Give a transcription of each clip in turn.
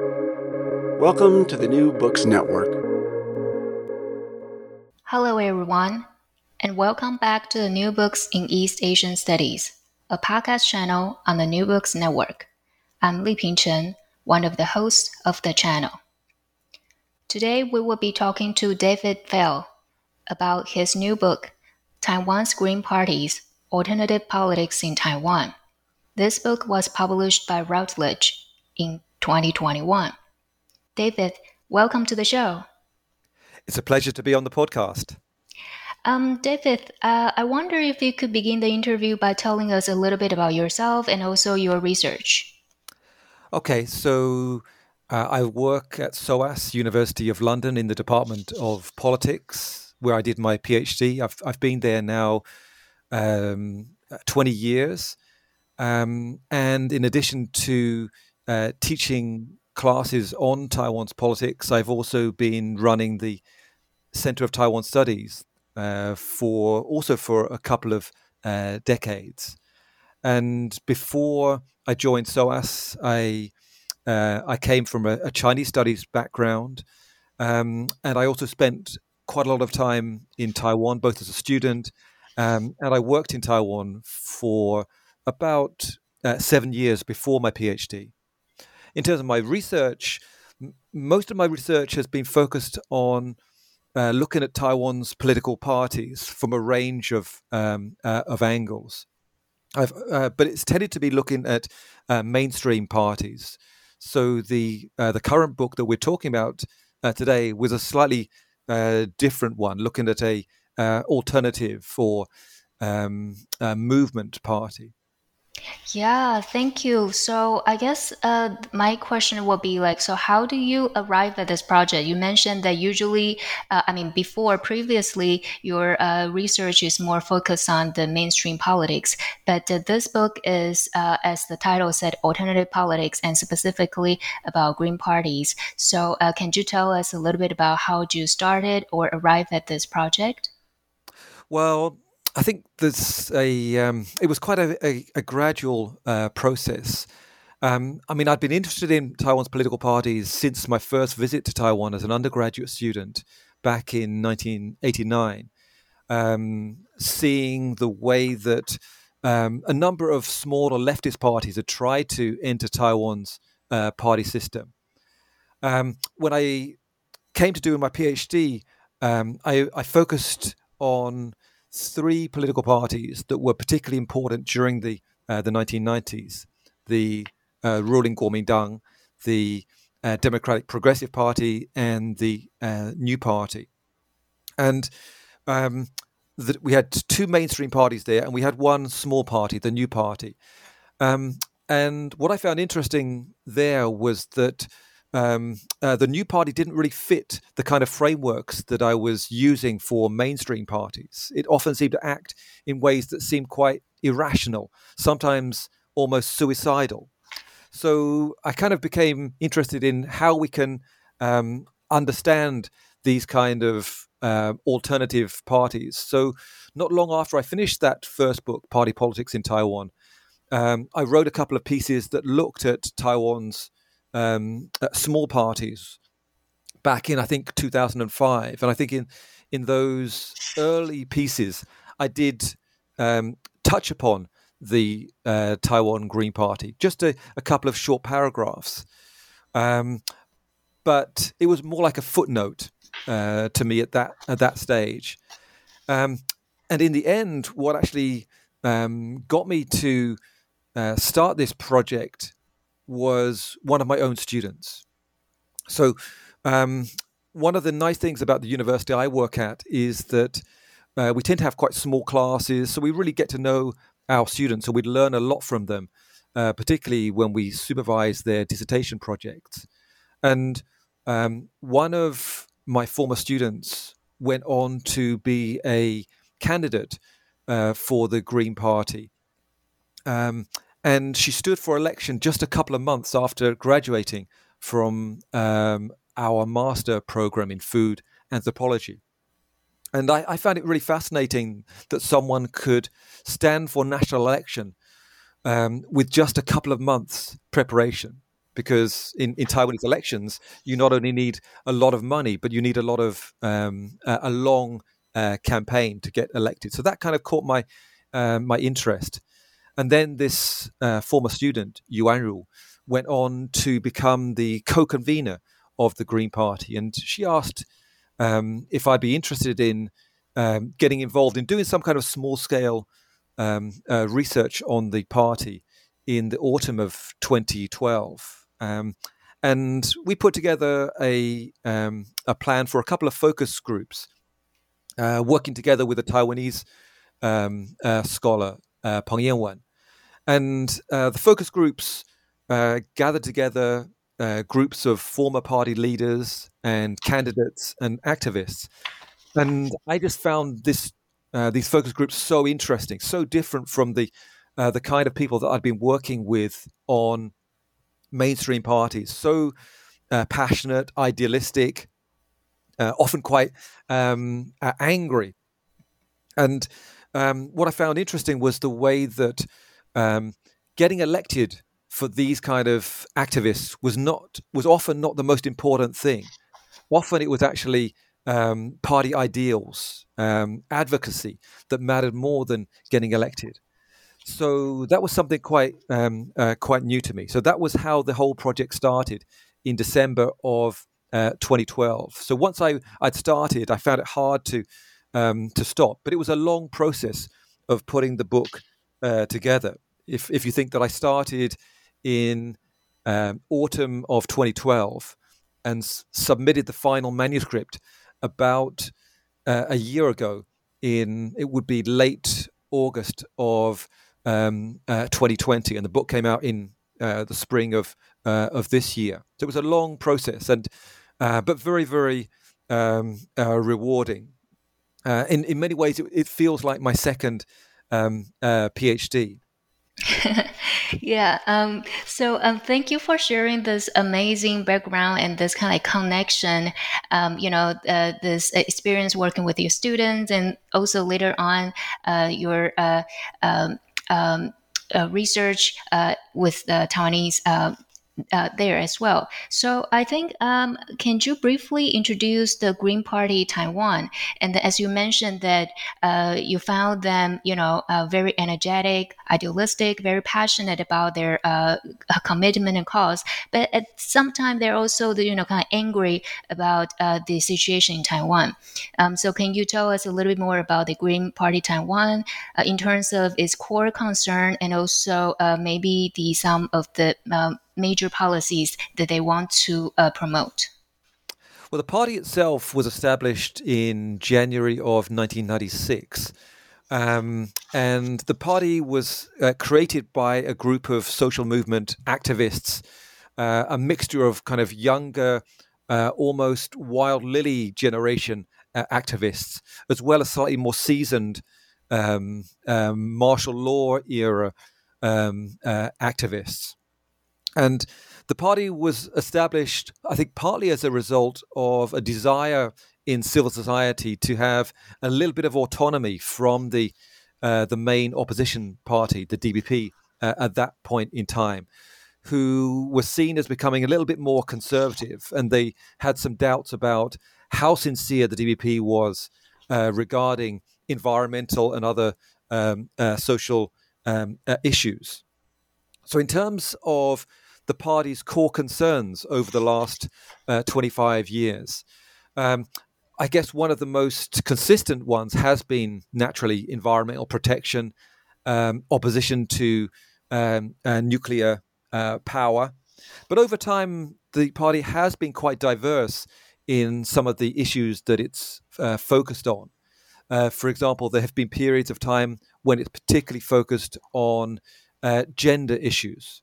Welcome to the New Books Network. Hello, everyone, and welcome back to the New Books in East Asian Studies, a podcast channel on the New Books Network. I'm Li Chen, one of the hosts of the channel. Today, we will be talking to David Fell about his new book, Taiwan's Green Parties Alternative Politics in Taiwan. This book was published by Routledge in 2021. David, welcome to the show. It's a pleasure to be on the podcast. Um, David, uh, I wonder if you could begin the interview by telling us a little bit about yourself and also your research. Okay, so uh, I work at SOAS, University of London, in the Department of Politics, where I did my PhD. I've, I've been there now um, 20 years. Um, and in addition to uh, teaching classes on Taiwan's politics, I've also been running the Center of Taiwan Studies uh, for also for a couple of uh, decades. And before I joined SOAS, I uh, I came from a, a Chinese studies background, um, and I also spent quite a lot of time in Taiwan, both as a student, um, and I worked in Taiwan for about uh, seven years before my PhD. In terms of my research, m- most of my research has been focused on uh, looking at Taiwan's political parties from a range of um, uh, of angles. Uh, but it's tended to be looking at uh, mainstream parties. So the uh, the current book that we're talking about uh, today was a slightly different one, looking at a alternative for um, movement party. Yeah, thank you. So I guess uh, my question would be like, so how do you arrive at this project? You mentioned that usually, uh, I mean, before previously, your uh, research is more focused on the mainstream politics, but this book is, uh, as the title said, alternative politics and specifically about green parties. So uh, can you tell us a little bit about how you started or arrived at this project? Well, I think there's a. Um, it was quite a, a, a gradual uh, process. Um, I mean, I'd been interested in Taiwan's political parties since my first visit to Taiwan as an undergraduate student back in 1989. Um, seeing the way that um, a number of smaller leftist parties had tried to enter Taiwan's uh, party system. Um, when I came to do my PhD, um, I, I focused on three political parties that were particularly important during the uh, the 1990s: the uh, ruling Kuomintang, the uh, Democratic Progressive Party, and the uh, New Party. And um, we had two mainstream parties there, and we had one small party, the New Party. Um, and what I found interesting there was that um, uh, the new party didn't really fit the kind of frameworks that I was using for mainstream parties. It often seemed to act in ways that seemed quite irrational, sometimes almost suicidal. So I kind of became interested in how we can um, understand these kind of uh, alternative parties. So not long after I finished that first book, Party Politics in Taiwan, um, I wrote a couple of pieces that looked at Taiwan's um, small parties back in I think 2005, and I think in in those early pieces I did um, touch upon the uh, Taiwan Green Party, just a, a couple of short paragraphs, um, but it was more like a footnote uh, to me at that at that stage. Um, and in the end, what actually um, got me to uh, start this project was one of my own students. So, um, one of the nice things about the university I work at is that uh, we tend to have quite small classes, so we really get to know our students, so we'd learn a lot from them, uh, particularly when we supervise their dissertation projects. And um, one of my former students went on to be a candidate uh, for the Green Party. Um, and she stood for election just a couple of months after graduating from um, our master program in food anthropology. And I, I, found it really fascinating that someone could stand for national election um, with just a couple of months preparation. because in, in Taiwanese elections, you not only need a lot of money, but you need a lot of um, a, a, long uh, campaign to get elected. So that kind of caught my uh, my interest. And then this uh, former student, Yuan Ru, went on to become the co-convener of the Green Party, and she asked um, if I'd be interested in um, getting involved in doing some kind of small-scale um, uh, research on the party in the autumn of 2012. Um, and we put together a um, a plan for a couple of focus groups, uh, working together with a Taiwanese um, uh, scholar, uh, Peng Yanwen. And uh, the focus groups uh, gathered together uh, groups of former party leaders and candidates and activists. And I just found this these focus groups so interesting, so different from the uh, the kind of people that I'd been working with on mainstream parties. So uh, passionate, idealistic, uh, often quite um, angry. And um, what I found interesting was the way that um, getting elected for these kind of activists was not was often not the most important thing. Often it was actually um, party ideals, um, advocacy that mattered more than getting elected so that was something quite um, uh, quite new to me. So that was how the whole project started in December of uh, 2012. So once I I'd started, I found it hard to um, to stop, but it was a long process of putting the book uh, together. If if you think that I started in um, autumn of 2012 and s- submitted the final manuscript about uh, a year ago, in it would be late August of um, uh, 2020, and the book came out in uh, the spring of uh, of this year. So it was a long process, and uh, but very very um, uh, rewarding. In in many ways, it, it, feels like my second um, PhD. yeah. Um, so um, thank you for sharing this amazing background and this kind of connection. Um, you know, uh, this experience working with your students, and also later on, uh, your uh, um, um, uh, research uh, with the Taiwanese uh, there as well. So I think um, can you briefly introduce the Green Party Taiwan? And as you mentioned that uh, you found them, you know, uh, very energetic, idealistic, very passionate about their uh, commitment and cause. But at some time they're also, you know, kind of angry about uh, the situation in Taiwan. Um, so can you tell us a little bit more about the Green Party Taiwan uh, in terms of its core concern and also maybe the some of the um, major policies that they want to uh, promote? Well, the party itself was established in January of 1996. Um, and the party was uh, created by a group of social movement activists, uh, a mixture of kind of younger, uh, almost wild lily generation uh, activists, as well as slightly more seasoned um, um, martial law era um, uh, activists. And the party was established, I think, partly as a result of a desire in civil society to have a little bit of autonomy from the uh, the main opposition party, the DPP, uh, at that point in time, who were seen as becoming a little bit more conservative, and they had some doubts about how sincere the DPP was uh, regarding environmental and other um, uh, social um, uh, issues. So, in terms of the party's core concerns over the last uh, 25 years. Um, I guess one of the most consistent ones has been naturally environmental protection, um, opposition to um, uh, nuclear uh, power. But over time, the party has been quite diverse in some of the issues that it's uh, focused on. Uh, for example, there have been periods of time when it's particularly focused on uh, gender issues.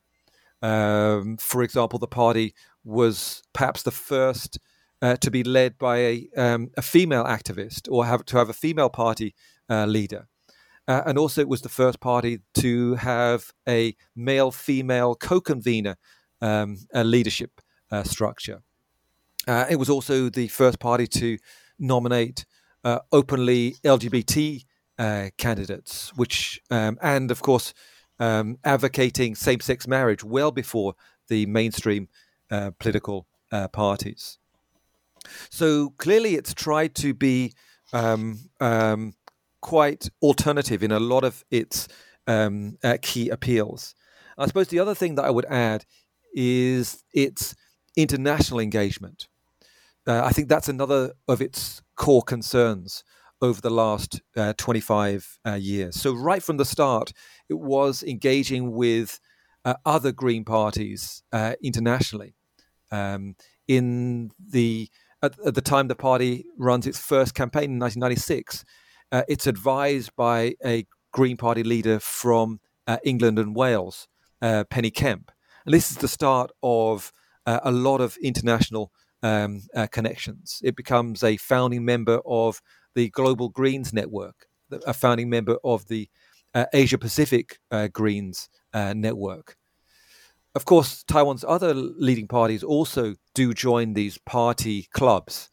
Um, for example, the party was perhaps the first uh, to be led by a, um, a, female activist or have to have a female party uh, leader. Uh, and also, it was the first party to have a male female co convenor um, leadership uh, structure. Uh, it was also the first party to nominate uh, openly LGBT candidates, which, um, and of course, um, advocating same sex marriage well before the mainstream uh, political uh, parties. So clearly, it's tried to be um, um, quite alternative in a lot of its um, uh, key appeals. I suppose the other thing that I would add is its international engagement. Uh, I think that's another of its core concerns over the last uh, 25 uh, years. So, right from the start, it was engaging with uh, other Green parties uh, internationally. Um, in the at, at, the time the party runs its first campaign in 1996, uh, it's advised by a Green Party leader from England and Wales, Penny Kemp, and this is the start of a lot of international um, uh, connections. It becomes a founding member of the Global Greens Network, a founding member of the uh, Asia Pacific uh, Greens uh, Network. Of course, Taiwan's other leading parties also do join these party clubs,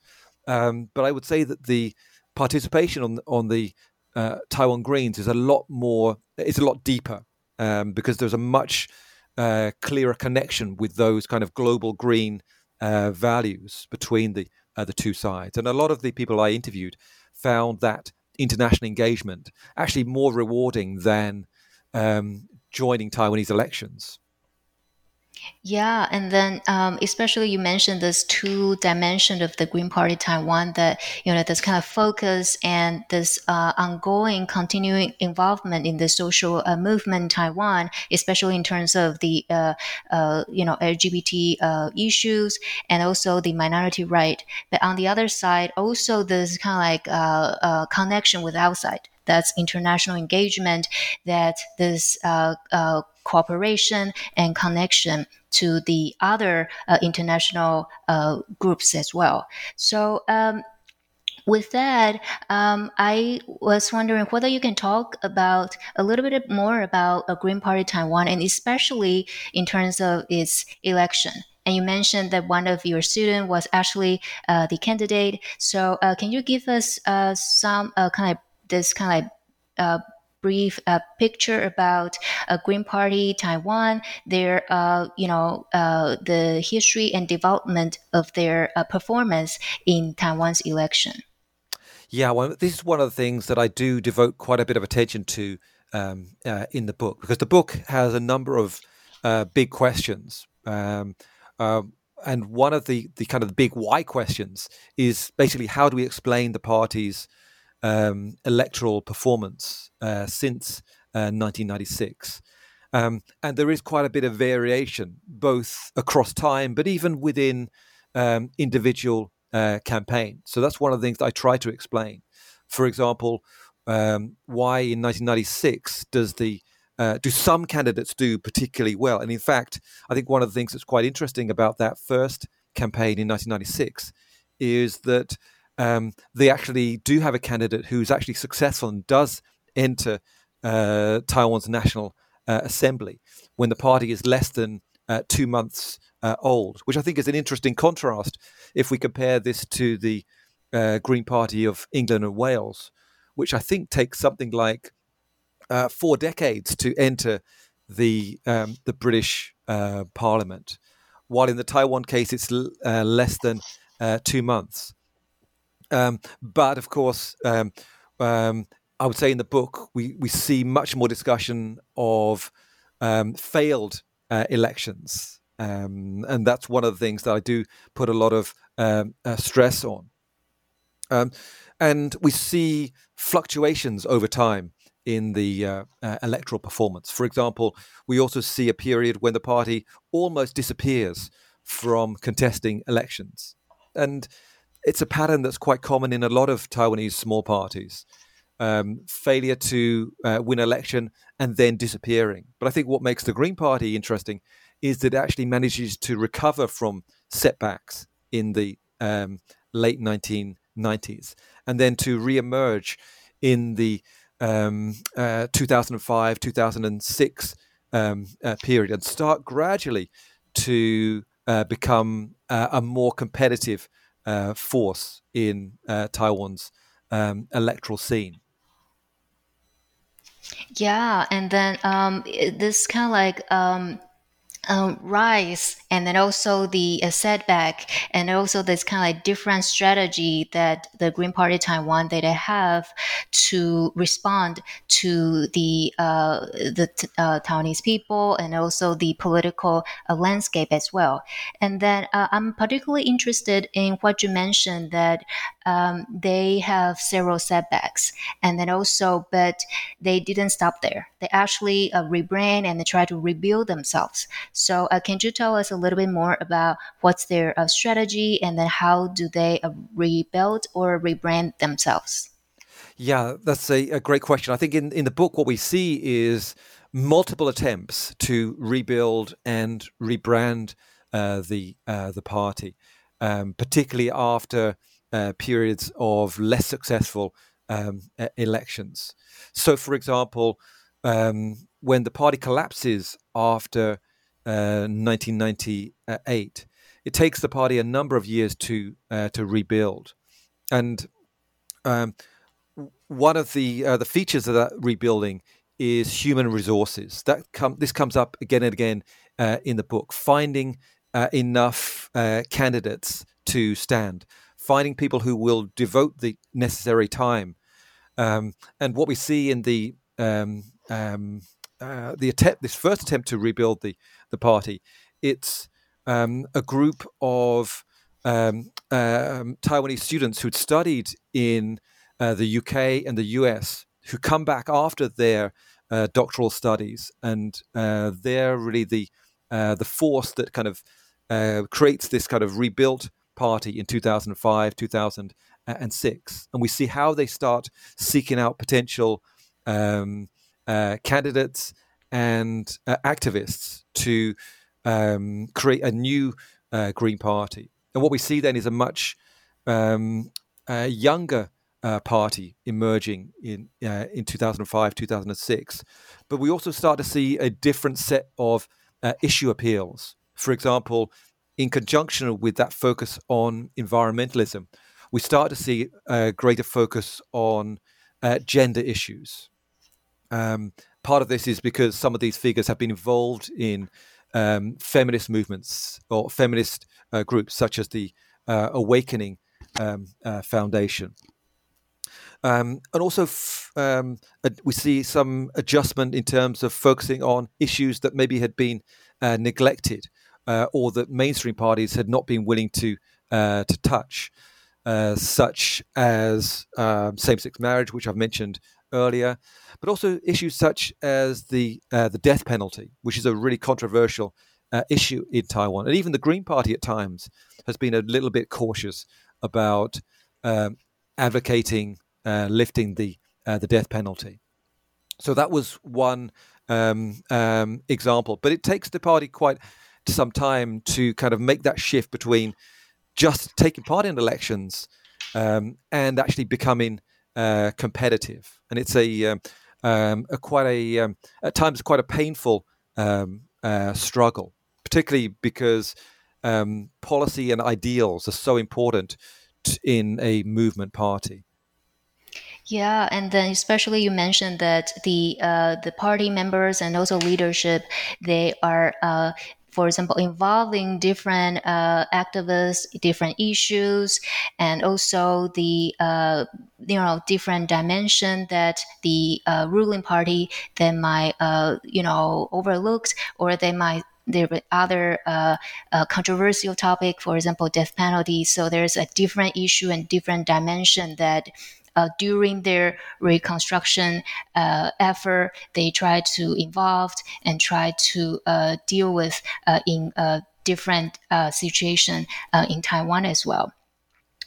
um, but I would say that the participation on on the uh, Taiwan Greens is a lot more. It's a lot deeper um, because there's a much uh, clearer connection with those kind of global green uh, values between the the two sides. And a lot of the people I interviewed found that international engagement actually more rewarding than um, joining Taiwanese elections. Yeah, and then um, especially you mentioned this two dimension of the Green Party Taiwan that you know this kind of focus and this uh, ongoing, continuing involvement in the social uh, movement in Taiwan, especially in terms of the uh, uh you know LGBT uh, issues and also the minority right. But on the other side, also this kind of like uh, connection with outside that's international engagement, that this uh, uh, cooperation and connection to the other uh, international uh, groups as well. So. Um, with that, um, I was wondering whether you can talk about a little bit more about a Green Party Taiwan, and especially in terms of its election. And you mentioned that one of your students was actually uh, the candidate. So, uh, can you give us uh, some uh, kind of this kind of uh, brief uh, picture about a Green Party Taiwan, their uh, you know uh, the history and development of their uh, performance in Taiwan's election. Yeah, well, this is one of the things that I do devote quite a bit of attention to um, uh, in the book because the book has a number of uh, big questions. Um, um and one of the, the kind of the big why questions is basically how do we explain the party's um, electoral performance uh, since uh, 1996. Um, and there is quite a bit of variation, both across time, but even within um, individual uh, campaigns. So that's one of the things that I try to explain. For example, um, why in 1996 does the uh, do some candidates do particularly well? And in fact, I think one of the things that's quite interesting about that first campaign in 1996 is that um, they actually do have a candidate who's actually successful and does enter uh, Taiwan's National uh, Assembly when the party is less than uh, two months uh, old, which I think is an interesting contrast if we compare this to the uh, Green Party of England and Wales, which I think takes something like uh, four decades to enter the um, the British Parliament, while in the Taiwan case it's l- less than two months. Um, but of course, um, um, I would say in the book we we see much more discussion of um, failed uh, elections, um, and that's one of the things that I do put a lot of um, uh, stress on. and we see fluctuations over time in the uh, uh, electoral performance. For example, we also see a period when the party almost disappears from contesting elections, and it's a pattern that's quite common in a lot of Taiwanese small parties. Um, failure to uh, win election and then disappearing. But I think what makes the Green Party interesting is that it actually manages to recover from setbacks in the um, late 1990s and then to re-emerge in the um, uh, 2005 2006 um, uh, period and start gradually to uh, become uh, a more competitive uh, force in uh, Taiwan's um, electoral scene. Yeah, and then um, this kind of like um, um, rise and then also the uh, setback and also this kind of like different strategy that the Green Party Taiwan they have to respond to the uh, the uh, Taiwanese people and also the political uh, landscape as well. And then uh, I'm particularly interested in what you mentioned that um, they have several setbacks and then also but they didn't stop there. They actually uh, rebrand and they try to rebuild themselves. So, uh, can you tell us a little bit more about what's their uh, strategy and then how do they uh, rebuild or rebrand themselves? Yeah, that's a, a, great question. I think in, in the book, what we see is multiple attempts to rebuild and rebrand uh, the uh, the party, um, particularly after uh, periods of less successful um, elections. So, for example, um, when the party collapses after 1998. Uh, it takes the party a number of years to uh, to rebuild, and um, one of the uh, the features of that rebuilding is human resources. That com- this comes up again and again uh, in the book. Finding uh, enough candidates to stand, finding people who will devote the necessary time, um, and what we see in the um, um, uh, the attempt, this first attempt to rebuild the the party, it's um, a group of um, um, Taiwanese students who'd studied in uh, the UK and the US who come back after their uh, doctoral studies, and uh, they're really the uh, the force that kind of creates this kind of rebuilt party in 2005, 2006, and we see how they start seeking out potential. Um, uh, candidates and uh, activists to um, create a new uh, Green Party. And what we see then is a much um, uh, younger uh, party emerging in in 2005, 2006. But we also start to see a different set of issue appeals. For example, in conjunction with that focus on environmentalism, we start to see a greater focus on uh, gender issues. Um, part of this is because some of these figures have been involved in um, feminist movements or feminist uh, groups, such as the uh, Awakening um, uh, Foundation. Um, and also, f- um, we see some adjustment in terms of focusing on issues that maybe had been uh, neglected uh, or that mainstream parties had not been willing to uh, to touch, such as um, same-sex marriage, which I've mentioned earlier, but also issues such as the uh, the death penalty, which is a really controversial uh, issue in Taiwan, and even the Green Party at times has been a little bit cautious about um, advocating uh, lifting the uh, the death penalty. So that was one um, um, example, but it takes the party quite some time to kind of make that shift between just taking part in elections um, and actually becoming uh, competitive, and it's a, um, um, a quite a um, at times quite a painful um, uh, struggle, particularly because policy and ideals are so important t- in a movement party. Yeah, and then especially you mentioned that the uh, the party members and also leadership they are uh, for example, involving different uh, activists, different issues, and also the uh, you know different dimension that the uh, ruling party they might uh, you know overlooked or they might there were other uh, uh, controversial topic, for example, death penalty. So there's a different issue and different dimension that uh, during their reconstruction uh, effort, they try to involve and try to uh, deal with uh, in a different uh, situation uh, in Taiwan as well.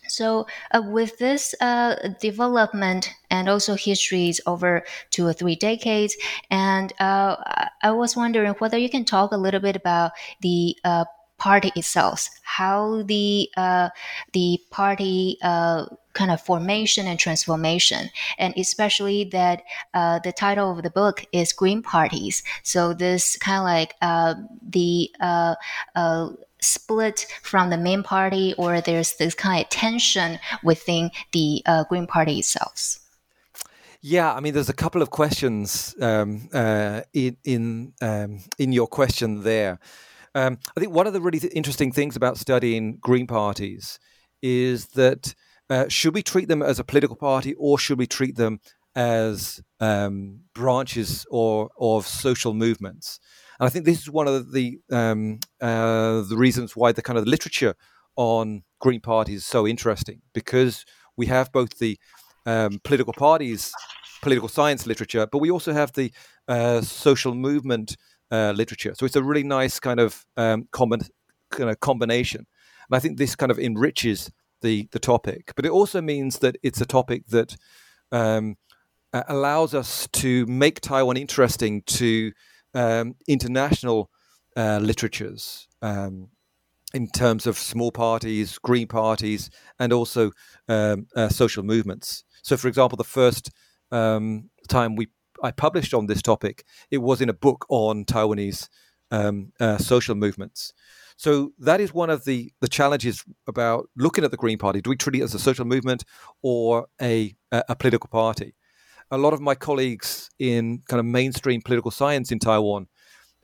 So, uh, with this uh, development and also histories over two or three decades, and uh, I was wondering whether you can talk a little bit about the party itself, how the the party kind of formation and transformation, and especially that uh, the title of the book is Green Parties. So this kind of like uh, the uh, uh, split from the main party, or there's this kind of tension within the uh, Green Party itself. Yeah, I mean, there's a couple of questions um, uh, in in um, in your question there. Um, I think one of the really th- interesting things about studying Green parties is that uh, should we treat them as a political party or should we treat them as um, branches or of social movements? And I think this is one of the um, uh, the reasons why the kind of literature on Green parties is so interesting because we have both the um, political parties, political science literature, but we also have the uh, social movement uh, literature. So it's a really nice kind of um, common kind of combination, and I think this kind of enriches the the topic. But it also means that it's a topic that um, allows us to make Taiwan interesting to um, international uh, literatures. Um, in terms of small parties, green parties, and also um, uh, social movements. So, for example, the first um, time we I published on this topic, it was in a book on Taiwanese um, uh, social movements. So that is one of the, the challenges about looking at the Green Party. Do we treat it as a social movement or a, a political party? A lot of my colleagues in kind of mainstream political science in Taiwan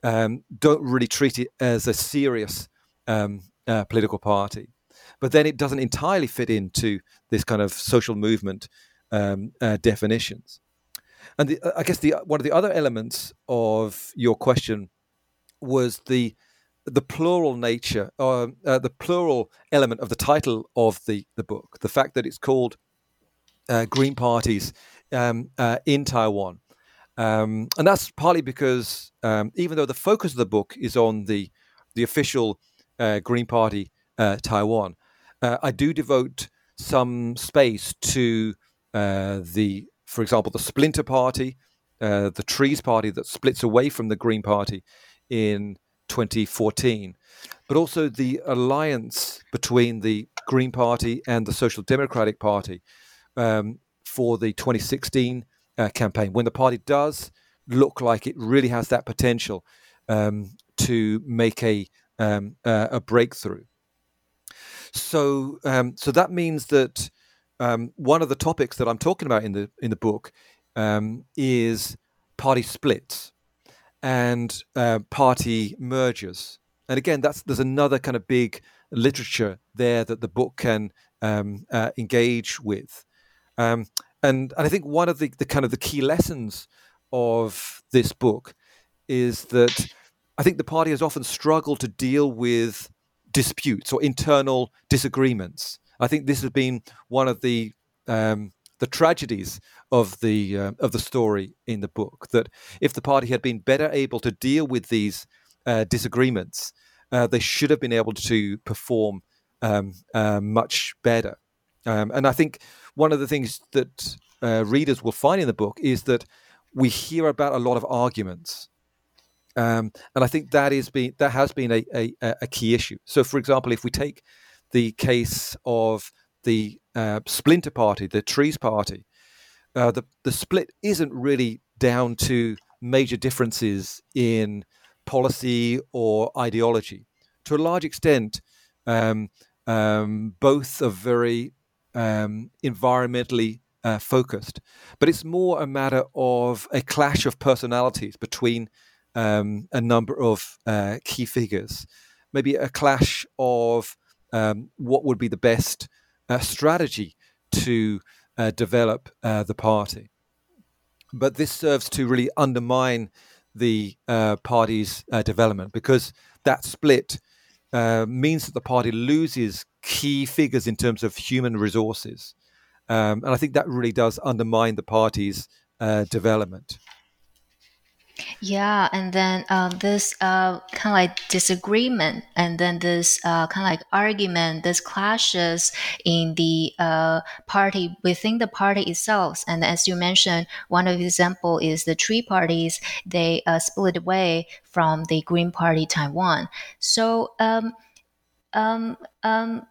um, don't really treat it as a serious um, uh, political party. But then it doesn't entirely fit into this kind of social movement um, uh, definitions. And the, I guess the one of the other elements of your question was the the plural nature, uh, uh, the plural element of the title of the the book, the fact that it's called uh, Green Parties um, uh, in Taiwan, um, and that's partly because um, even though the focus of the book is on the the official uh, Green Party uh, Taiwan, I do devote some space to the for example, the Splinter Party, uh, the Trees Party that splits away from the Green Party in 2014, but also the alliance between the Green Party and the Social Democratic Party um, for the 2016 uh, campaign, when the party does look like it really has that potential um, to make a um, uh, a breakthrough. So, um, so that means that um, one of the topics that I'm talking about in the in the book um, is party splits and uh, party mergers. And again, that's there's another kind of big literature there that the book can um, uh, engage with. Um, and, and I think one of the, the kind of the key lessons of this book is that I think the party has often struggled to deal with disputes or internal disagreements. I think this has been one of the um, the tragedies of the uh, of the story in the book. That if the party had been better able to deal with these uh, disagreements, uh, they should have been able to perform um, uh, much better. Um, and I think one of the things that uh, readers will find in the book is that we hear about a lot of arguments. Um, and I think that is being that has been a, a, a key issue. So, for example, if we take the case of the uh, splinter party, the Trees Party. Uh, the the split isn't really down to major differences in policy or ideology. To a large extent, um, um, both are very um, environmentally uh, focused, but it's more a matter of a clash of personalities between um, a number of uh, key figures, maybe a clash of um, what would be the best uh, strategy to uh, develop uh, the party. But this serves to really undermine the uh, party's uh, development because that split uh, means that the party loses key figures in terms of human resources. Um, and I think that really does undermine the party's development. Yeah, and then um, this uh, kind of like disagreement, and then this uh, kind of like argument, this clashes in the uh, party within the party itself. And as you mentioned, one of the example is the Tree parties. They uh, split away from the Green Party Taiwan. So, um, um, um,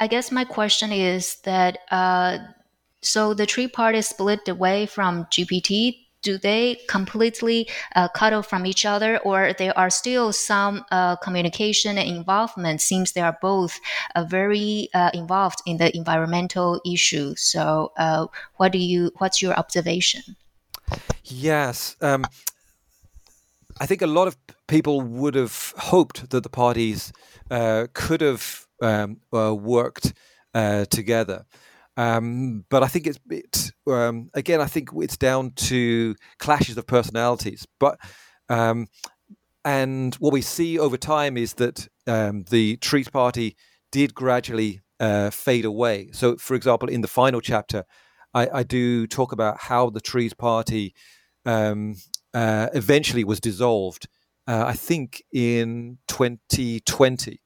I guess my question is that uh, so the Tree party split away from GPT do they completely uh, cut off from each other or there are still some uh, communication and involvement? Seems they are both uh, very uh, involved in the environmental issue. So uh, what do you what's your observation? Yes um, i think a lot of people would have hoped that the parties uh, could have um, worked together. Um, but I think it's it, um, again. I think it's down to clashes of personalities. But um, and what we see over time is that um, the Trees Party did gradually uh, fade away. So, for example, in the final chapter, I, I do talk about how the Trees Party um, uh, eventually was dissolved. Uh, I think in 2020.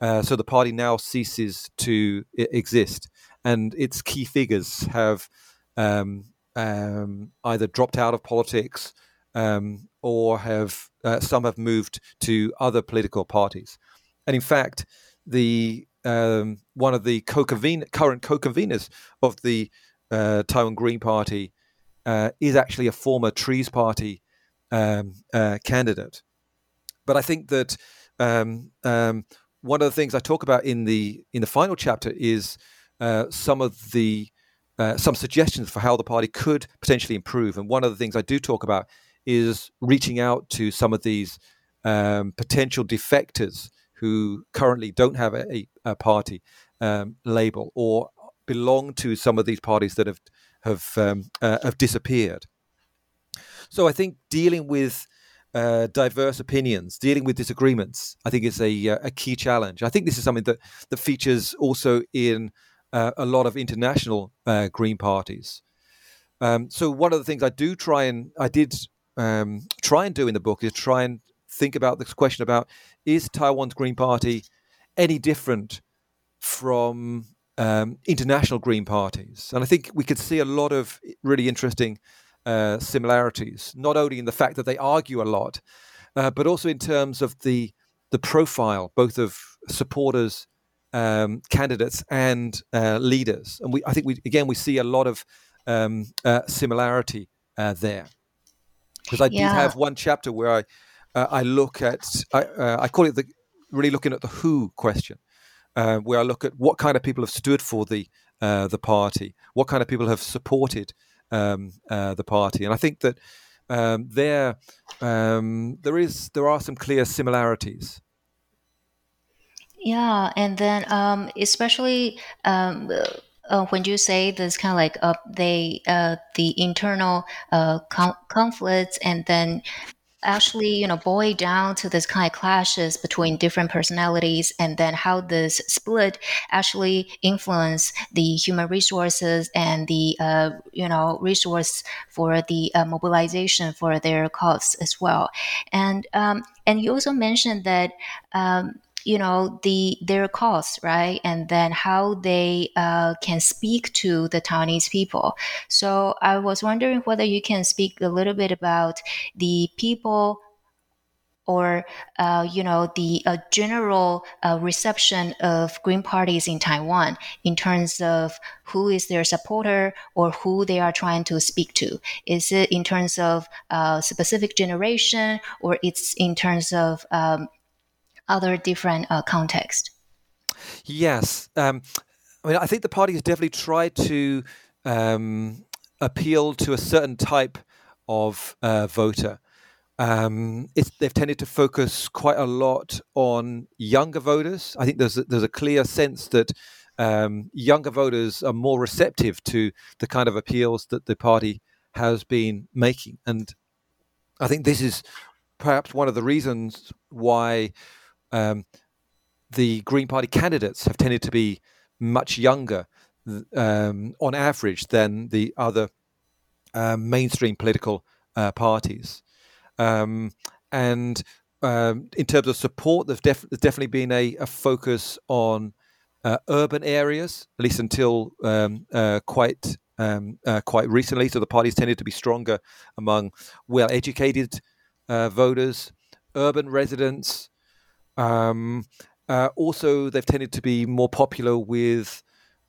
Uh, so the party now ceases to exist, and its key figures have um, um, either dropped out of politics um, or have uh, some have moved to other political parties. And in fact, the um, one of the co-conven- current co-conveners of the uh, Taiwan Green Party uh, is actually a former Trees Party um, uh, candidate. But I think that um, one of the things I talk about in the in the final chapter is uh, some of the uh, some suggestions for how the party could potentially improve. And one of the things I do talk about is reaching out to some of these um, potential defectors who currently don't have a, a party um, label or belong to some of these parties that have have um, uh, have disappeared. So I think dealing with uh, diverse opinions, dealing with disagreements, I think is a, uh, a key challenge. I think this is something that, that features also in uh, a lot of international uh, Green parties. Um, so one of the things I do try and I did um, try and do in the book is try and think about this question about is Taiwan's Green Party any different from um, international Green parties? And I think we could see a lot of really interesting uh, similarities, not only in the fact that they argue a lot, uh, but also in terms of the the profile, both of supporters, um, candidates, and uh, leaders. And we, I think, we again we see a lot of um, uh, similarity uh, there. Because I yeah. did have one chapter where I I look at I, I call it the really looking at the who question, where I look at what kind of people have stood for the the party, what kind of people have supported um, uh, the party. And I think that um, there um, there is there are some clear similarities. Yeah, and then um, especially um, uh, when you say this kind of like uh, they uh, the internal uh, com- conflicts and then actually you know boil down to this kind of clashes between different personalities and then how this split actually influence the human resources and the uh, you know resource for the uh, mobilization for their cause as well. And um, and you also mentioned that um, you know the their cause right and then how they uh, can speak to the taiwanese people so i was wondering whether you can speak a little bit about the people or uh, you know the uh, general uh, reception of green parties in Taiwan in terms of who is their supporter or who they are trying to speak to. Is it in terms of uh, specific generation or it's in terms of um, other different uh, context. Yes, um, I mean, I think the party has definitely tried to um, appeal to a certain type of uh, voter. Um, they've tended to focus quite a lot on younger voters. I think there's a, there's a clear sense that um, younger voters are more receptive to the kind of appeals that the party has been making, and I think this is perhaps one of the reasons why um, the Green Party candidates have tended to be much younger um, on average than the other uh, mainstream political uh, parties. Um, and um, in terms of support, there's, def- there's definitely been a, a focus on uh, urban areas, at least until um, uh, quite um, uh, quite recently. So the parties tended to be stronger among well-educated uh, voters, urban residents, um, uh, also, they've tended to be more popular with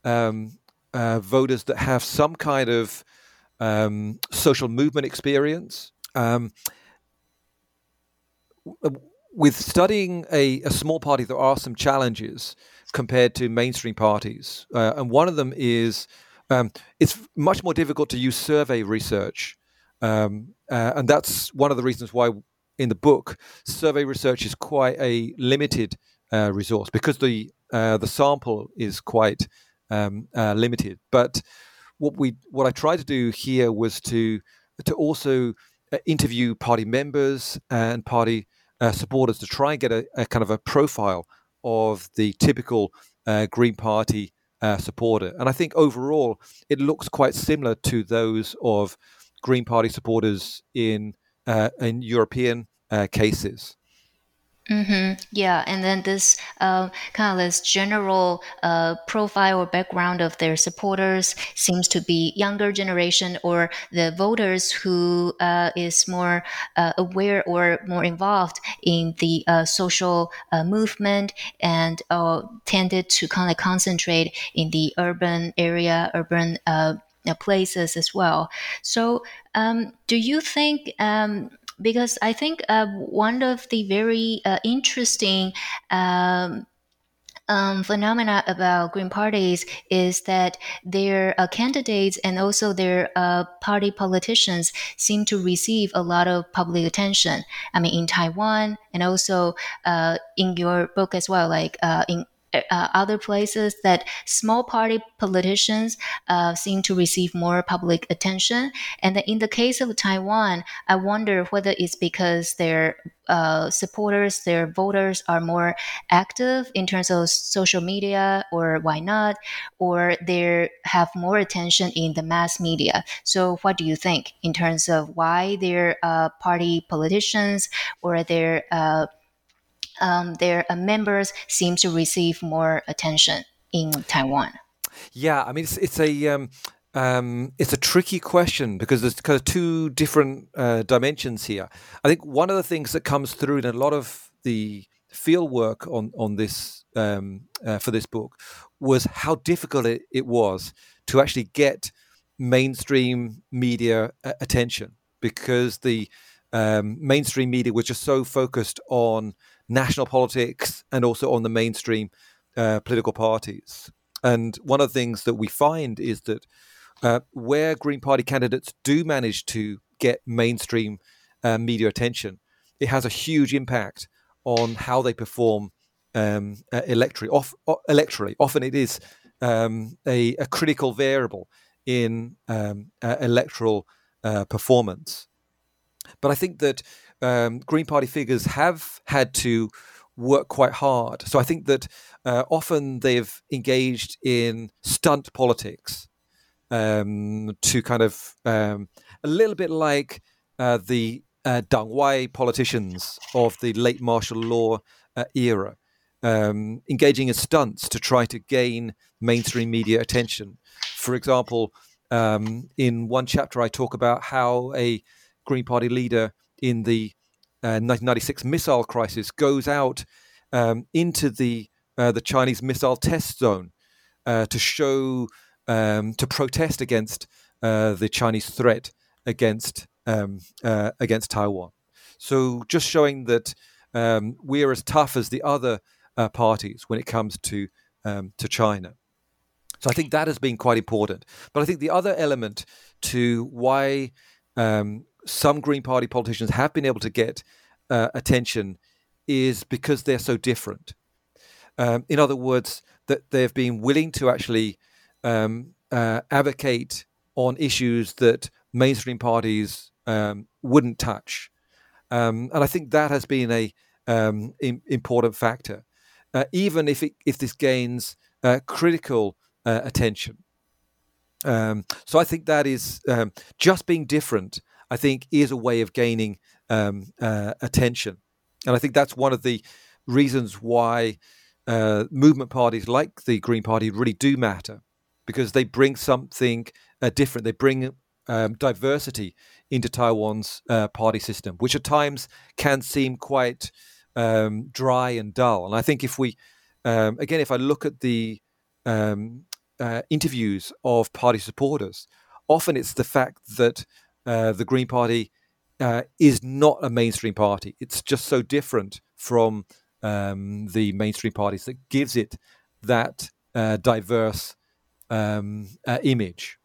um, uh, voters that have some kind of um, social movement experience. Um, with studying a, a, small party, there are some challenges compared to mainstream parties. Uh, and one of them is um, it's much more difficult to use survey research. Um, uh, and that's one of the reasons why in the book, survey research is quite a limited uh, resource because the uh, the sample is quite um, uh, limited. But what we what I tried to do here was to to also uh, interview party members and party uh, supporters to try and get a, a, kind of a profile of the typical uh, Green Party supporter. And I think overall it looks quite similar to those of Green Party supporters in uh, in European uh, cases. Mm-hmm. Yeah, and then this uh, kind of this general uh, profile or background of their supporters seems to be younger generation or the voters who uh, is more uh, aware or more involved in the uh, social uh, movement and tended to kind of concentrate in the urban area, urban places as well. So, um, do you think? Um, because I think uh, one of the very uh, interesting um, um, phenomena about Green parties is that their uh, candidates and also their uh, party politicians seem to receive a lot of public attention. I mean, in Taiwan and also uh, in your book as well, like uh, in uh, other places that small party politicians uh, seem to receive more public attention. And in the case of Taiwan, I wonder whether it's because their uh, supporters, their voters are more active in terms of social media, or why not, or they have more attention in the mass media. So, what do you think in terms of why their uh, party politicians or their uh, um, their uh, members seem to receive more attention in Taiwan? Yeah, I mean it's it's a um, um, it's a tricky question because there's kind of two different uh, dimensions here. I think one of the things that comes through in a lot of the field work on on this um, uh, for this book was how difficult it, it was to actually get mainstream media uh, attention because the um, mainstream media was just so focused on national politics and also on the mainstream uh, political parties. And one of the things that we find is that uh, where Green Party candidates do manage to get mainstream uh, media attention, it has a huge impact on how they perform um, uh, electorally. Off, electorally. Often it is um, a, a, critical variable in um, uh, electoral uh, performance. But I think that um, Green Party figures have had to work quite hard. So I think that uh, often they've engaged in stunt politics um, to kind of um, a little bit like uh, the uh, Dang Wai politicians of the late martial law uh, era, um, engaging in stunts to try to gain mainstream media attention. For example, um, in one chapter, I talk about how a Green Party leader in the uh, 1996 missile crisis goes out um, into the uh, the Chinese missile test zone uh, to show um, to protest against uh, the Chinese threat against um, uh, against Taiwan. So just showing that um, we're as tough as the other uh, parties when it comes to um, to China. So I think that has been quite important. But I think the other element to why um, some Green Party politicians have been able to get uh, attention is because they're so different. Um, in other words, that they've been willing to actually um, uh, advocate on issues that mainstream parties um, wouldn't touch. Um, and I think that has been a um, important factor, uh, even if it, if this gains uh, critical uh, attention. Um, so I think that is just being different I think is a way of gaining um, uh, attention. And I think that's one of the reasons why uh, movement parties like the Green Party really do matter because they bring something uh, different. They bring um, diversity into Taiwan's uh, party system, which at times can seem quite um, dry and dull. And I think if we, um, again, if I look at the um, uh, interviews of party supporters, often it's the fact that uh, the Green Party uh, is not a mainstream party. It's just so different from um, the mainstream parties that gives it that uh, diverse um, uh, image.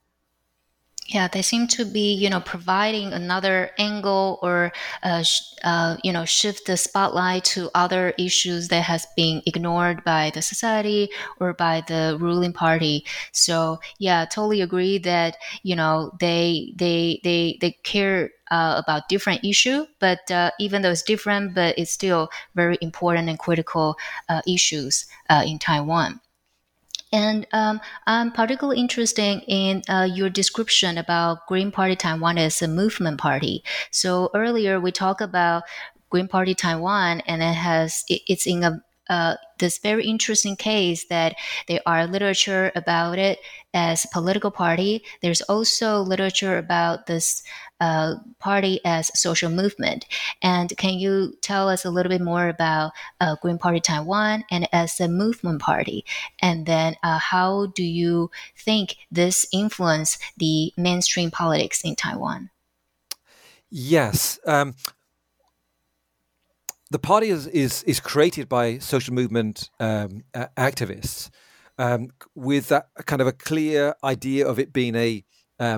Yeah they seem to be you know providing another angle or uh, sh- uh, you know shift the spotlight to other issues that has been ignored by the society or by the ruling party. So yeah totally agree that you know they they they they care uh, about different issue but uh, even though it's different but it's still very important and critical uh, issues uh, in taiwan and um, I'm particularly interested in uh, your description about Green Party Taiwan as a movement party. So earlier we talked about Green Party Taiwan, and it has it, it's in a uh, this very interesting case that there are literature about it as political party. There's also literature about this uh, party as social movement. And can you tell us a little bit more about uh, Green Party Taiwan and as a movement party? And then uh, how do you think this influence the mainstream politics in Taiwan? Yes. Um, the party is, is, is created by social movement um, activists um, with that kind of a clear idea of it being a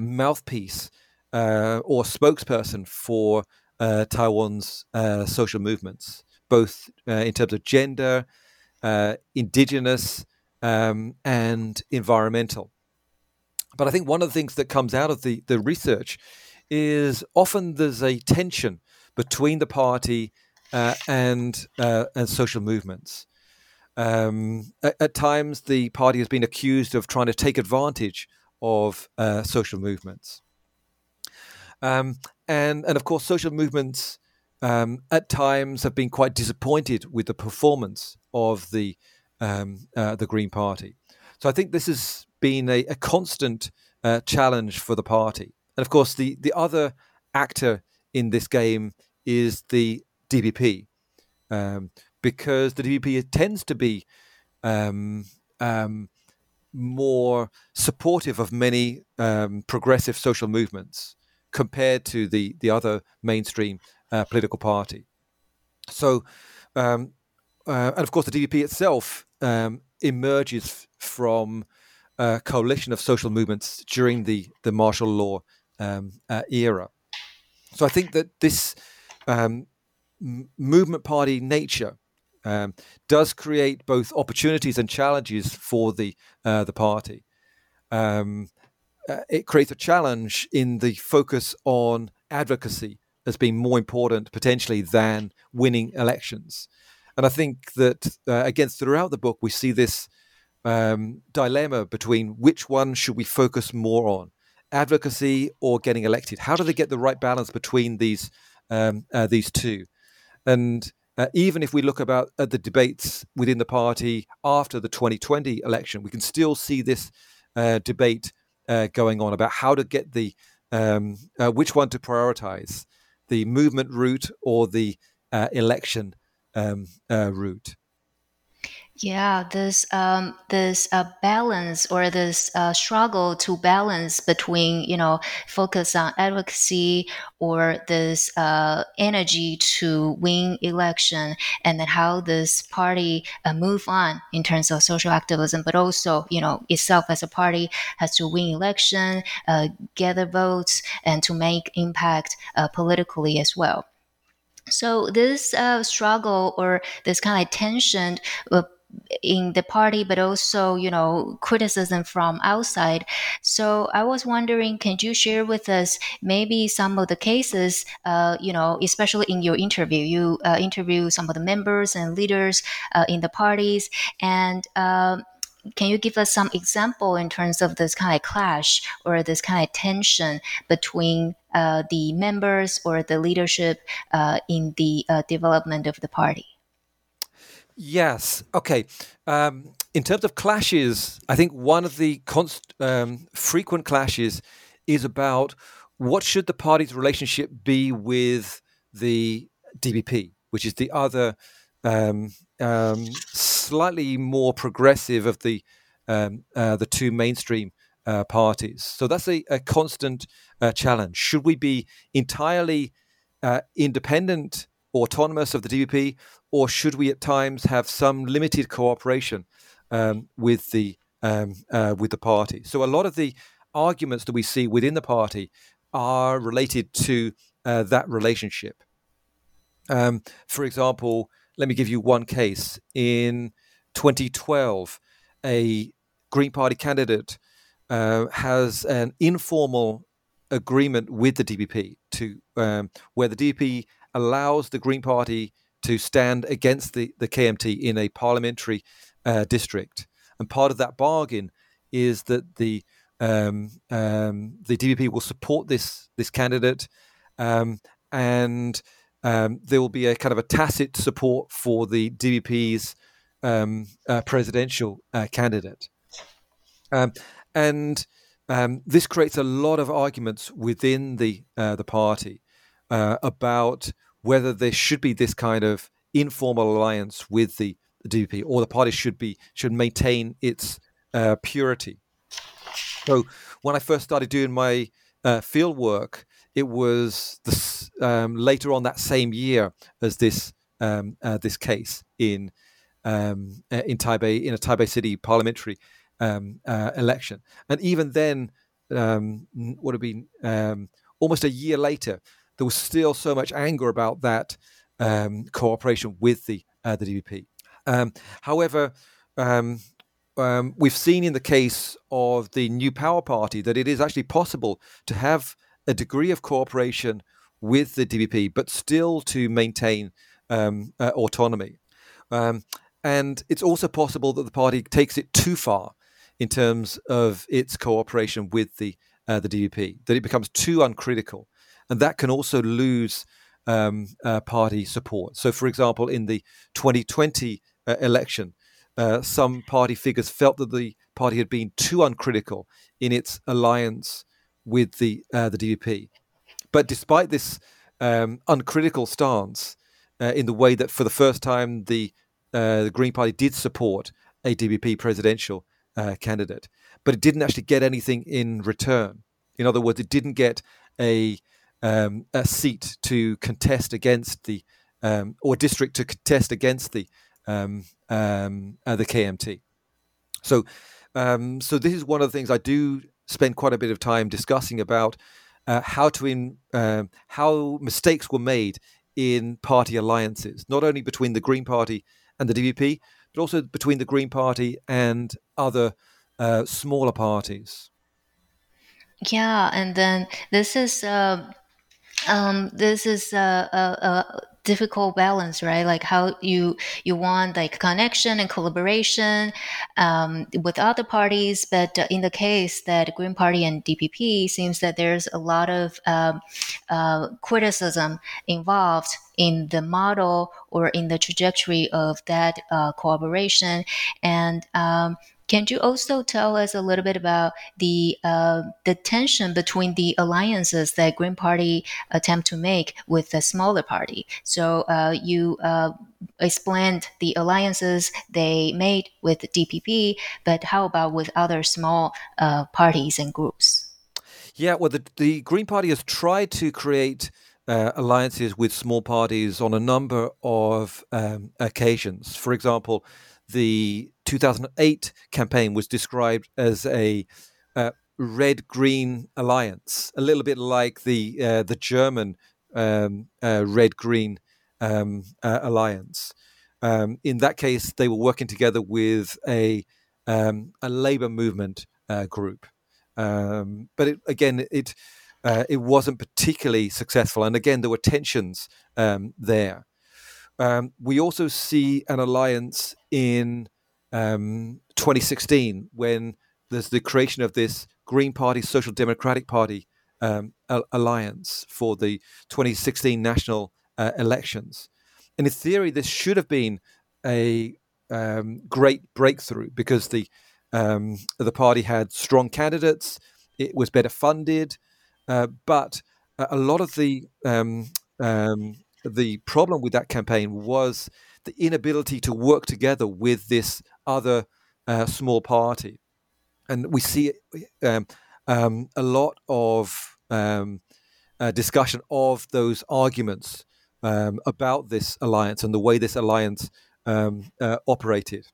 mouthpiece uh, or spokesperson for uh, Taiwan's uh, social movements, both uh, in terms of gender, uh, indigenous, um, and environmental. But I think one of the things that comes out of the, the research is often there's a tension between the party uh, and and social movements. Um, at, at, times, the party has been accused of trying to take advantage of social movements. Um, and and of course, social movements um, at times have been quite disappointed with the performance of the um, uh, the Green Party. So I think this has been a, a constant uh, challenge for the party. And of course, the the other actor in this game is the DPP, um, because the DPP tends to be um, um, more supportive of many um, progressive social movements compared to the the other mainstream uh, political party. So, um, uh, and of course, the DPP itself emerges from a coalition of social movements during the the martial law um, uh, era. So, I think that this um, movement party nature um, does create both opportunities and challenges for the uh, the party. Um, uh, it creates a challenge in the focus on advocacy as being more important potentially than winning elections. And I think that uh, against throughout the book we see this um, dilemma between which one should we focus more on, advocacy or getting elected. How do they get the right balance between these um, uh, these two? And uh, even if we look about at the debates within the party after the 2020 election, we can still see this uh, debate uh, going on about how to get the um, uh, which one to prioritize, the movement route or the uh, election um, uh, route. Yeah, this um, this uh, balance or this uh, struggle to balance between you know focus on advocacy or this uh, energy to win election, and then how this party uh, move on in terms of social activism, but also you know itself as a party has to win election, uh, gather votes, and to make impact uh, politically as well. So this struggle or this kind of tension in the party, but also, you know, criticism from outside. So I was wondering, can you share with us maybe some of the cases, uh, you know, especially in your interview, you uh, interview some of the members and leaders uh, in the parties, and um, can you give us some example in terms of this kind of clash or this kind of tension between uh, the members or the leadership uh, in the uh, development of the party? Yes. Okay. Um, in terms of clashes, I think one of the const, um, frequent clashes is about what should the party's relationship be with the DPP, which is the other um, um, slightly more progressive of the um, uh, the two mainstream uh, parties. So that's a, a constant uh, challenge. Should we be entirely uh, independent autonomous of the DPP, or should we at times have some limited cooperation um, with the um, uh, with the party? So a lot of the arguments that we see within the party are related to uh, that relationship. Um, for example, let me give you one case. In 2012, a Green Party candidate uh, has an informal agreement with the DPP to um, where the DPP allows the Green Party to stand against the, the KMT in a parliamentary uh, district. And part of that bargain is that the um, um, the DPP will support this this candidate, um, and um, there will be a kind of a tacit support for the DPP's um, uh, presidential uh, candidate, um, and this creates a lot of arguments within the uh, the party uh, about whether there should be this kind of informal alliance with the, DPP, or the party should be should maintain its uh, purity. So when I first started doing my uh, field work, it was this, um, later on that same year as this um, uh, this case in um, uh, in Taipei in a Taipei City parliamentary um, uh, election, and even then, um, would have been um, almost a year later. There was still so much anger about that cooperation with the uh, the DPP. however, um, um, we've seen in the case of the New Power Party that it is actually possible to have a degree of cooperation with the DPP, but still to maintain um, uh, autonomy. Um, and it's also possible that the party takes it too far in terms of its cooperation with the uh, the DPP, that it becomes too uncritical, and that can also lose um, uh, party support. So, for example, in the 2020 uh, election, uh, some party figures felt that the party had been too uncritical in its alliance with the uh, the DPP. But despite this um, uncritical stance, uh, in the way that for the first time the uh, the Green Party did support a DPP presidential candidate, but it didn't actually get anything in return. In other words, it didn't get a um, a seat to contest against the um, or district to contest against the um, um, uh, the KMT. So, um, so this is one of the things I do spend quite a bit of time discussing about uh, how to in um, how mistakes were made in party alliances, not only between the Green Party and the DPP, but also between the Green Party and other uh, smaller parties. Yeah, and then this is uh, um, this is a, a, a, difficult balance, right? Like how you you want like connection and collaboration um, with other parties, but in the case that Green Party and DPP seems that there's a lot of um, uh, criticism involved in the model or in the trajectory of that uh, cooperation, and um, can you also tell us a little bit about the uh, the tension between the alliances that Green Party attempt to make with the smaller party? So uh, you uh, explained the alliances they made with DPP, but how about with other small uh, parties and groups? Yeah, well, the, the Green Party has tried to create. Uh, alliances with small parties on a number of um, occasions. For example, the 2008 campaign was described as a uh, red green alliance, a little bit like the uh, the German um, uh, red green um, uh, alliance. Um, in that case, they were working together with a um, a labor movement uh, group, um, but it, again, it uh, it wasn't particularly successful, and again, there were tensions um, there. Um, we also see an alliance in um, 2016 when there's the creation of this Green Party Social Democratic Party um, alliance for the 2016 national uh, elections. And in theory, this should have been a um, great breakthrough because the um, the party had strong candidates, it was better funded, uh, but a lot of the um, um the problem with that campaign was the inability to work together with this other uh, small party. And we see um, um, a lot of um, uh, discussion of those arguments um, about this alliance and the way this alliance um, uh, operated.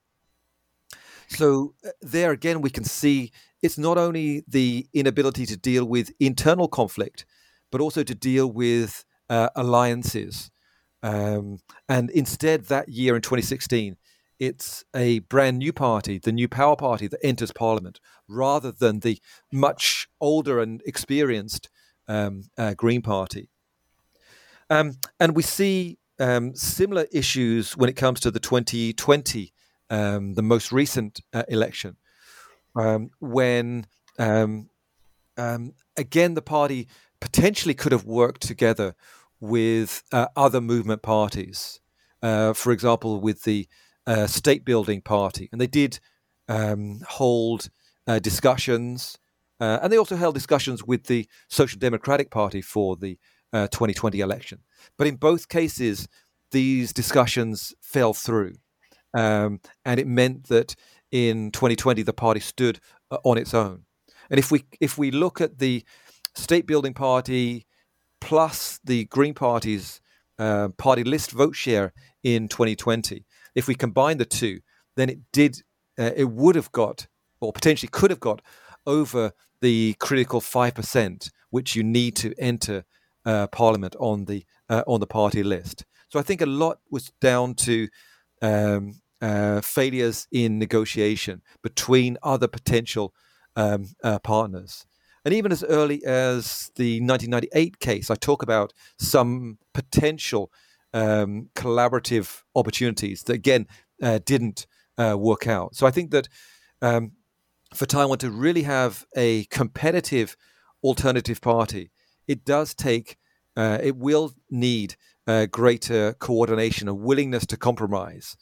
So uh, there again, we can see it's not only the inability to deal with internal conflict, but also to deal with uh, alliances. Um, and instead, that year in 2016, it's a brand new party, the New Power Party, that enters Parliament, rather than the much older and experienced um, uh, Green Party. Um, and we see um, similar issues when it comes to the 2020, um, the most recent uh, election, um, when again the party potentially could have worked together with uh, other movement parties. Uh, for example, with the uh, state building party, and they did um, hold uh, discussions, uh, and they also held discussions with the Social Democratic Party for the 2020 election. But in both cases, these discussions fell through. Um, and it meant that in 2020 the party stood uh, on its own. And if we if we look at the state building party plus the Green Party's uh, party list vote share in 2020, if we combine the two, then it did uh, it would have got or potentially could have got over the critical five percent which you need to enter uh, Parliament on the uh, on the party list. So I think a lot was down to um, uh, failures in negotiation between other potential um, uh, partners. And even as early as the 1998 case, I talk about some potential um, collaborative opportunities that, again, uh, didn't uh, work out. So I think that um, for Taiwan to really have a competitive alternative party, it does take, uh, it will need uh, greater coordination, a willingness to compromise,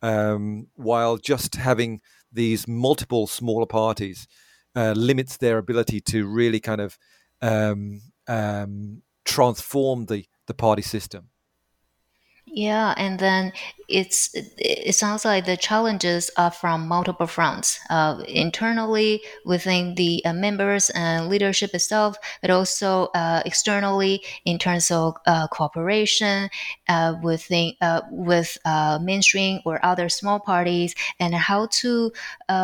um, while just having these multiple smaller parties uh, limits their ability to really kind of um, um, transform the, the party system. Yeah, and then it's it sounds like the challenges are from multiple fronts, uh, internally within the uh, members and leadership itself, but also uh, externally in terms of uh, cooperation uh, within uh, with mainstream or other small parties, and how to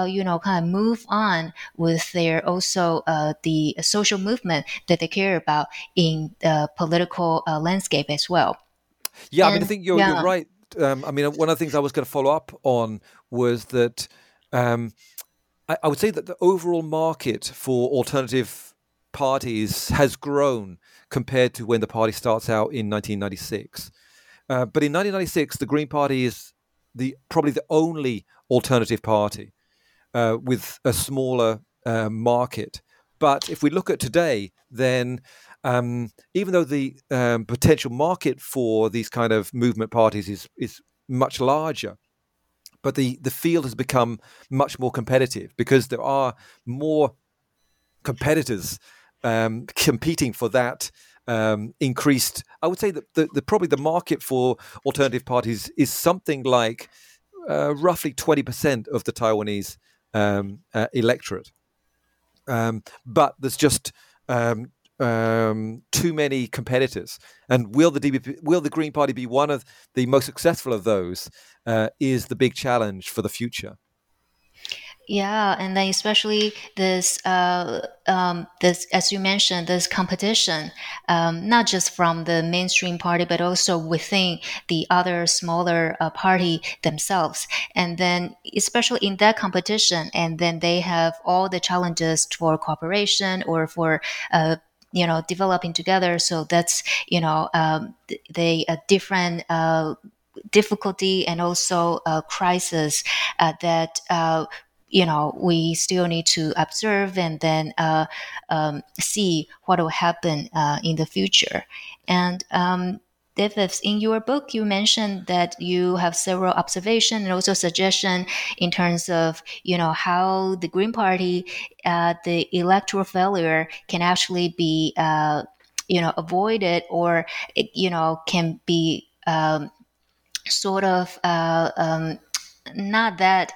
you know kind of move on with their also the social movement that they care about in the political landscape as well. Yeah, and, I mean, I think you're, yeah. you're right. Um, I mean, one of the things I was going to follow up on was that um, I, I, would say that the overall market for alternative parties has grown compared to when the party starts out in 1996. Uh, but in 1996, the Green Party is the probably the only alternative party uh, with a smaller uh, market. But if we look at today, then um, even though the um, potential market for these kind of movement parties is is much larger, but the the field has become much more competitive because there are more competitors um, competing for that um, increased. I would say that the, the, probably the market for alternative parties is something like uh, roughly twenty percent of the Taiwanese um, uh, electorate, um, but there's just um, too many competitors. And will the DPP, will the Green Party be one of the most successful of those? Uh, is the big challenge for the future. Yeah, and then especially this, uh, um, this as you mentioned, this competition, um, not just from the mainstream party, but also within the other smaller uh, party themselves. And then, especially in that competition, and then they have all the challenges for cooperation or for uh, you know developing together. So that's you know um, they a different uh, difficulty and also a crisis uh, that uh, you know we still need to observe and then uh, um, see what will happen uh, in the future. And um, David, in your book, you mentioned that you have several observations and also suggestion in terms of you know how the Green Party, uh, the electoral failure can actually be uh, you know avoided or you know can be um, sort of uh, um, not that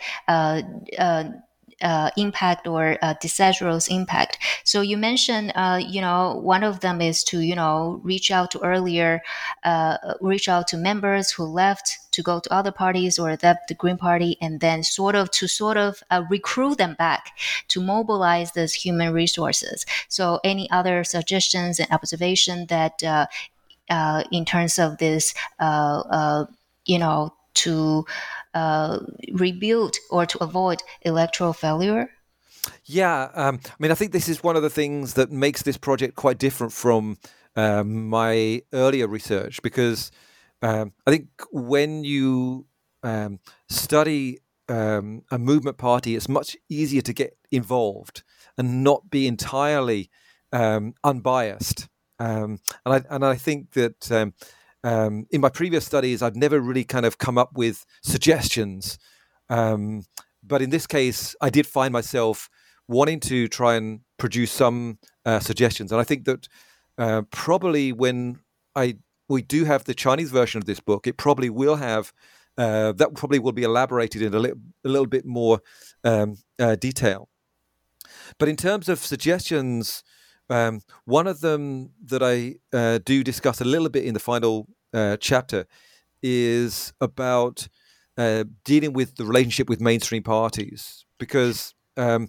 uh, impact or uh, disastrous impact. So you mentioned, uh, you know, one of them is to, you know, reach out to earlier, uh, reach out to members who left to go to other parties or left the Green Party, and then sort of to sort of uh, recruit them back to mobilize those human resources. So any other suggestions and observation that uh, in terms of this, you know, to uh, rebuild or to avoid electoral failure? Yeah, um, I mean, I think this is one of the things that makes this project quite different from um, my earlier research because um, I think when you um, study um, a movement party, it's much easier to get involved and not be entirely um, unbiased. and I and I think that um, in my previous studies, I've never really kind of come up with suggestions. Um, but in this case, I did find myself wanting to try and produce some uh, suggestions. And I think that uh, probably when I we do have the Chinese version of this book, it probably will have uh, that probably will be elaborated in a, li- a little bit more um, uh, detail. But in terms of suggestions um, one of them that I uh, do discuss a little bit in the final uh, chapter is about uh, dealing with the relationship with mainstream parties, because um,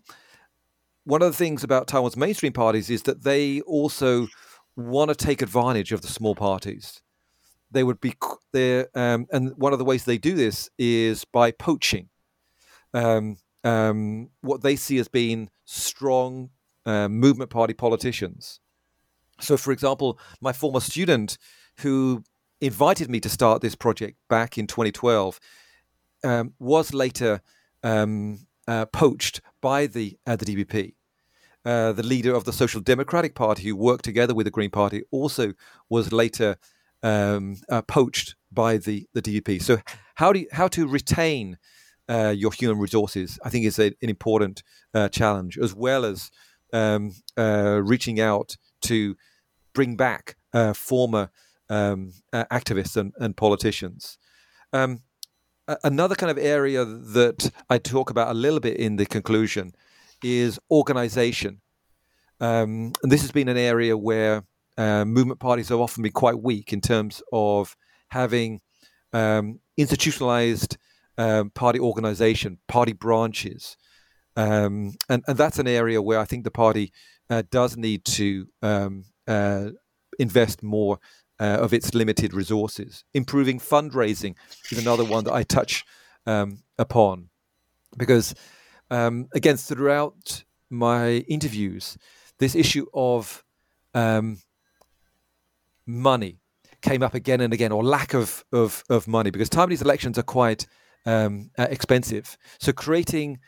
one of the things about Taiwan's mainstream parties is that they also want to take advantage of the small parties. They would be there, um, and one of the ways they do this is by poaching um, um what they see as being strong uh, movement party politicians. So, for example, my former student who invited me to start this project back in 2012 um, was later um, uh, poached by the uh, the DPP. Uh, the leader of the Social Democratic Party, who worked together with the Green Party, also was later um, uh, poached by the the DPP. So, how do you, how to retain uh, your human resources? I think is a, an important uh, challenge, as well as um, uh, reaching out to bring back uh, former um, uh, activists and, and politicians. Um, another kind of area that I talk about a little bit in the conclusion is organization. Um, and this has been an area where uh, movement parties have often been quite weak in terms of having um, institutionalized um, party organization, party branches, um, and, and that's an area where I think the party uh, does need to um, uh, invest more uh, of its limited resources. Improving fundraising is another one that I touch um, upon. Because, um, again, throughout my interviews, this issue of um, money came up again and again, or lack of, of, of money, because Taiwanese elections are quite um, uh, expensive. So creating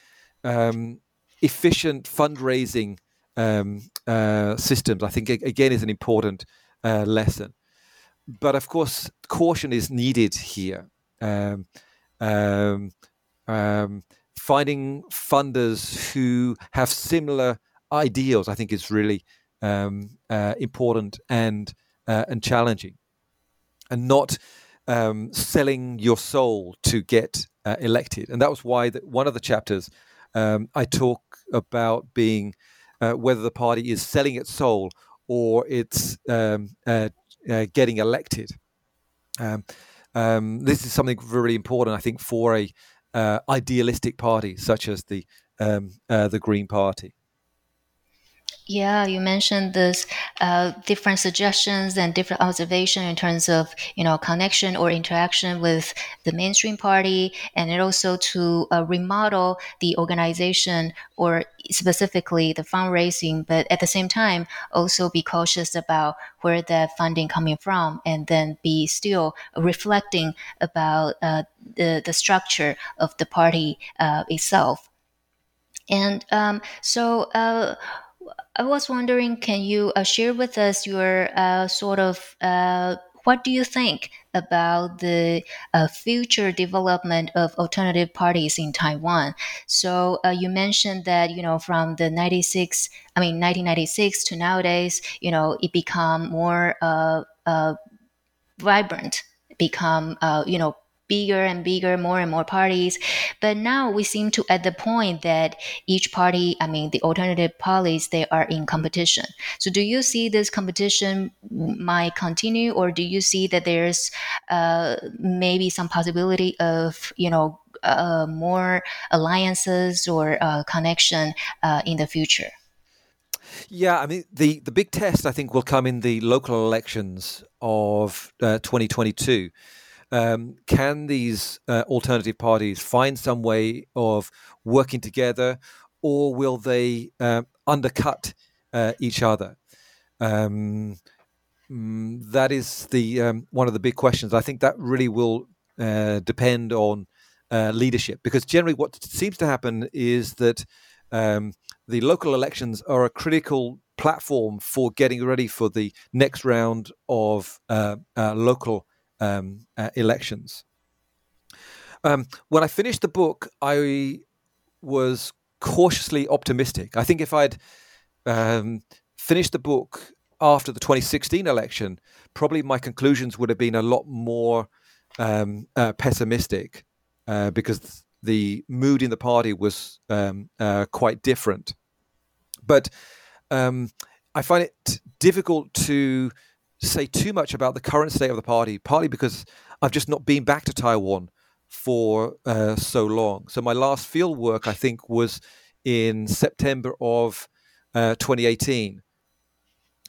um, efficient fundraising um, uh, systems, I think, again, is an important uh, lesson. But of course, caution is needed here. Um, um, um finding funders who have similar ideals, I think, is really um, uh, important and uh, and challenging, and not selling your soul to get uh, elected. And that was why the, one of the chapters um, I talk about being uh, whether the party is selling its soul or it's um, uh, uh, getting elected. Um, um, this is something really important, I think, for a uh, idealistic party such as the um, uh, the Green Party. Yeah, you mentioned this uh, different suggestions and different observation in terms of you know connection or interaction with the mainstream party, and it also to uh, remodel the organization or specifically the fundraising, but at the same time also be cautious about where the funding coming from, and then be still reflecting about uh, the the structure of the party uh, itself. And um, so uh, I was wondering, can you uh, share with us your uh, sort of uh, what do you think about the uh, future development of alternative parties in Taiwan? So uh, you mentioned that you know from the 96, I mean 1996 to nowadays, you know it become more uh, vibrant, become you know bigger and bigger, more and more parties. But now we seem to at the point that each party, I mean, the alternative parties, they are in competition. So do you see this competition might continue, or do you see that there's uh, maybe some possibility of, you know, uh, more alliances or uh, connection uh, in the future? Yeah, I mean the the big test I think will come in the local elections of uh, 2022. Um, can these uh, alternative parties find some way of working together, or will they uh, undercut uh, each other? Um, mm, that is the um, one of the big questions. I think that really will uh, depend on uh, leadership, because generally, what seems to happen is that um, the local elections are a critical platform for getting ready for the next round of uh, local um, uh, elections. Um, when I finished the book, I was cautiously optimistic. I think if I'd um, finished the book after the 2016 election, probably my conclusions would have been a lot more um, uh, pessimistic uh, because the mood in the party was um, uh, quite different. But um, I find it difficult to say too much about the current state of the party, partly because I've just not been back to Taiwan for uh, so long. So my last field work, I think, was in September of uh, 2018.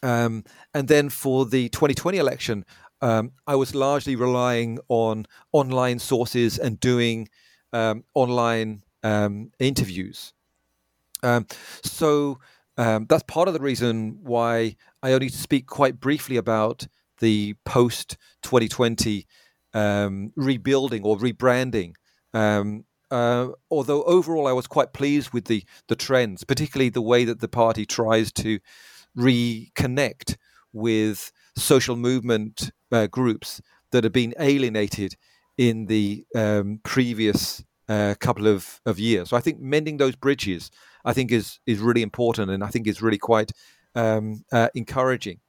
Um, and then for the 2020 election, um, I was largely relying on online sources and doing um, online um, interviews. Um, so um, that's part of the reason why I only speak quite briefly about the post 2020 um, rebuilding or rebranding. Um, uh, although overall, I was quite pleased with the the trends, particularly the way that the party tries to reconnect with social movement uh, groups that have been alienated in the um, previous uh, couple of, of years. So I think mending those bridges, I think is is really important, and I think is really quite um, uh, encouraging.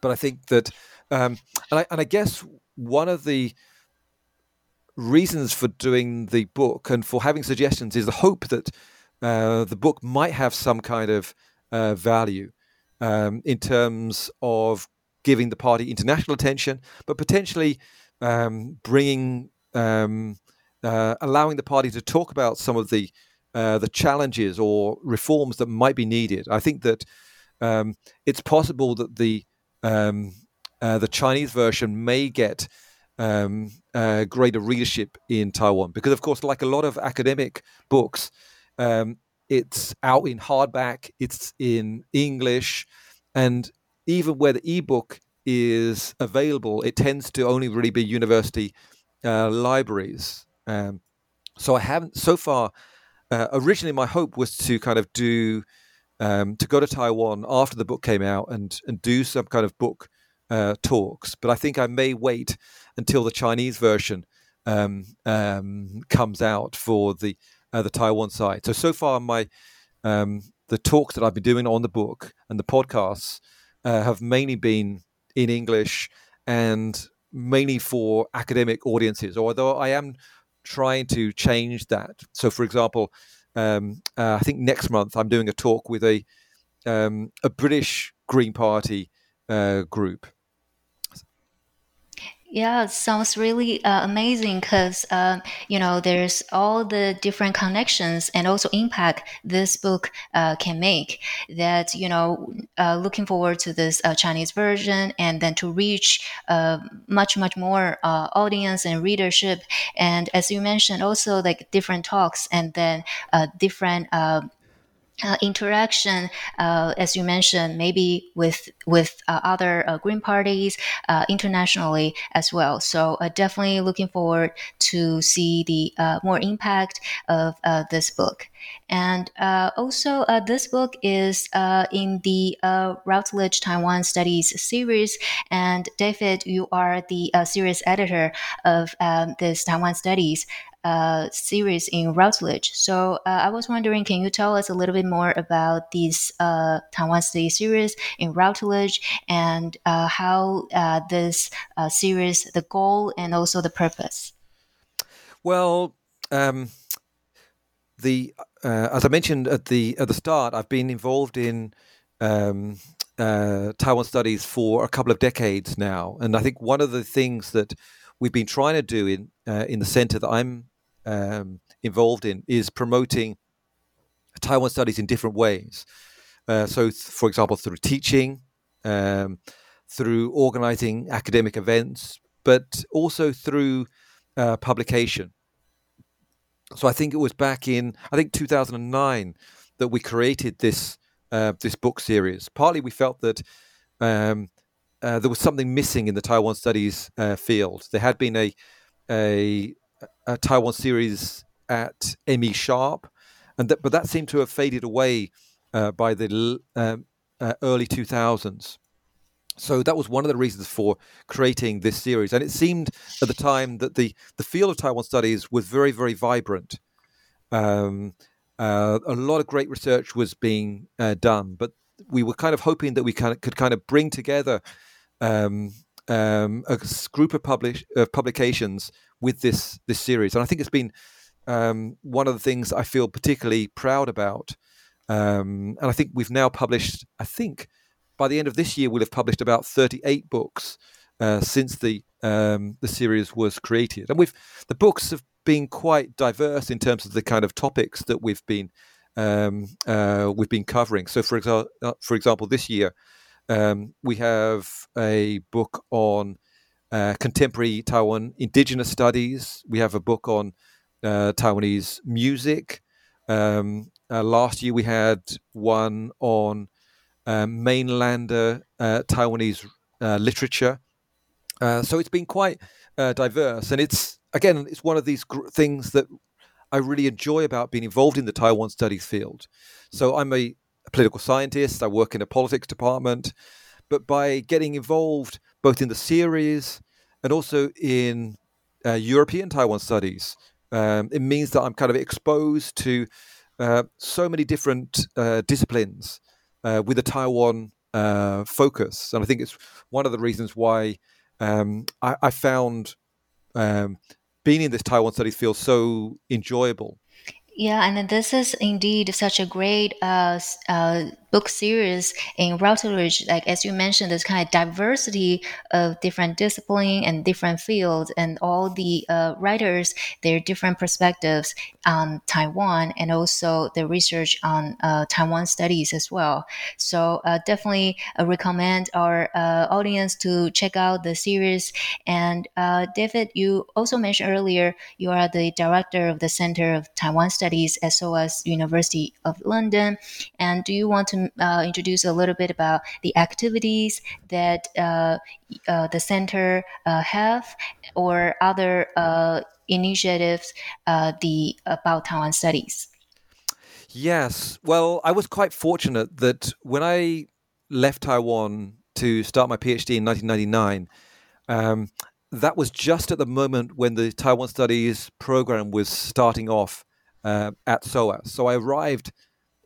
But I think that, um, and, I, and I guess one of the reasons for doing the book and for having suggestions is the hope that uh, the book might have some kind of uh, value um, in terms of giving the party international attention, but potentially um, bringing um, uh, allowing the party to talk about some of the uh, the challenges or reforms that might be needed. I think that um, it's possible that the um, uh, the Chinese version may get um, uh, greater readership in Taiwan because, of course, like a lot of academic books, um, it's out in hardback, it's in English, and even where the ebook is available, it tends to only really be university uh, libraries. Um, so I haven't so far. Uh, originally, my hope was to kind of do um, to go to Taiwan after the book came out and and do some kind of book uh, talks. But I think I may wait until the Chinese version um, um, comes out for the uh, the Taiwan side. So so far, my um, the talks that I've been doing on the book and the podcasts uh, have mainly been in English and mainly for academic audiences. Although I am trying to change that. So, for example, um, uh, I think next month I'm doing a talk with a um, a British Green Party uh, group yeah, sounds really uh, amazing because uh, you know there's all the different connections and also impact this book uh, can make. That you know, uh, looking forward to this uh, Chinese version and then to reach uh, much much more audience and readership. And as you mentioned, also like different talks and then different uh, interaction, uh, as you mentioned, maybe with with uh, other uh, green parties uh, internationally as well. So uh, definitely looking forward to see the more impact of this book. And also, this book is in the Routledge Taiwan Studies series. And David, you are the series editor of um, this Taiwan Studies uh, series in Routledge. So uh, I was wondering, can you tell us a little bit more about this uh, Taiwan Study series in Routledge and uh, how uh, this uh, series, the goal and also the purpose? Well, um, the as I mentioned at the at the start, I've been involved in um, Taiwan studies for a couple of decades now, and I think one of the things that we've been trying to do in uh, in the center that I'm um, involved in is promoting Taiwan studies in different ways. Uh, so, th- for example, through teaching, um, through organizing academic events, but also through uh, publication. So I think it was back in I think 2009 that we created this uh, this book series. Partly we felt that um, uh, there was something missing in the Taiwan studies uh, field. There had been a, a, a Taiwan series at ME Sharpe, and that, but that seemed to have faded away uh, by the um, uh, early 2000s. So that was one of the reasons for creating this series, and it seemed at the time that the the field of Taiwan studies was very very vibrant. Um, uh, a lot of great research was being uh, done, but we were kind of hoping that we kind of, could kind of bring together um, um, a group of publish, publications with this this series, and I think it's been um, one of the things I feel particularly proud about. Um, and I think we've now published, I think by the end of this year, we'll have published about 38 books uh, since the um, the series was created, and we've the books have been quite diverse in terms of the kind of topics that we've been um, uh, we've been covering. So, for example, uh, for example, this year um, we have a book on uh, contemporary Taiwan indigenous studies. We have a book on uh, Taiwanese music. Um, uh, last year we had one on um, mainlander uh, Taiwanese uh, literature. Uh, so it's been quite uh, diverse, and it's again, it's one of these gr- things that I really enjoy about being involved in the Taiwan studies field. So I'm a political scientist. I work in a politics department, but by getting involved both in the series and also in uh, European Taiwan studies, um, it means that I'm kind of exposed to uh, so many different uh, disciplines uh, with a Taiwan uh, focus. And I think it's one of the reasons why um, I, I, found um, being in this Taiwan studies field so enjoyable. Yeah, and this is indeed such a great uh, uh, book series in Routledge, like as you mentioned, this kind of diversity of different discipline and different fields, and all the uh, writers their different perspectives on Taiwan, and also the research on uh, Taiwan studies as well. So uh, definitely uh, recommend our uh, audience to check out the series. And uh, David, you also mentioned earlier you are the director of the Center of Taiwan Studies at SOAS University of London, and do you want to uh, introduce a little bit about the activities that uh, uh, the center uh, have or other uh, initiatives uh, the about Taiwan studies. Yes, well, I was quite fortunate that when I left Taiwan to start my PhD in 1999. Um, that was just at the moment when the Taiwan Studies program was starting off uh, at SOAS. So I arrived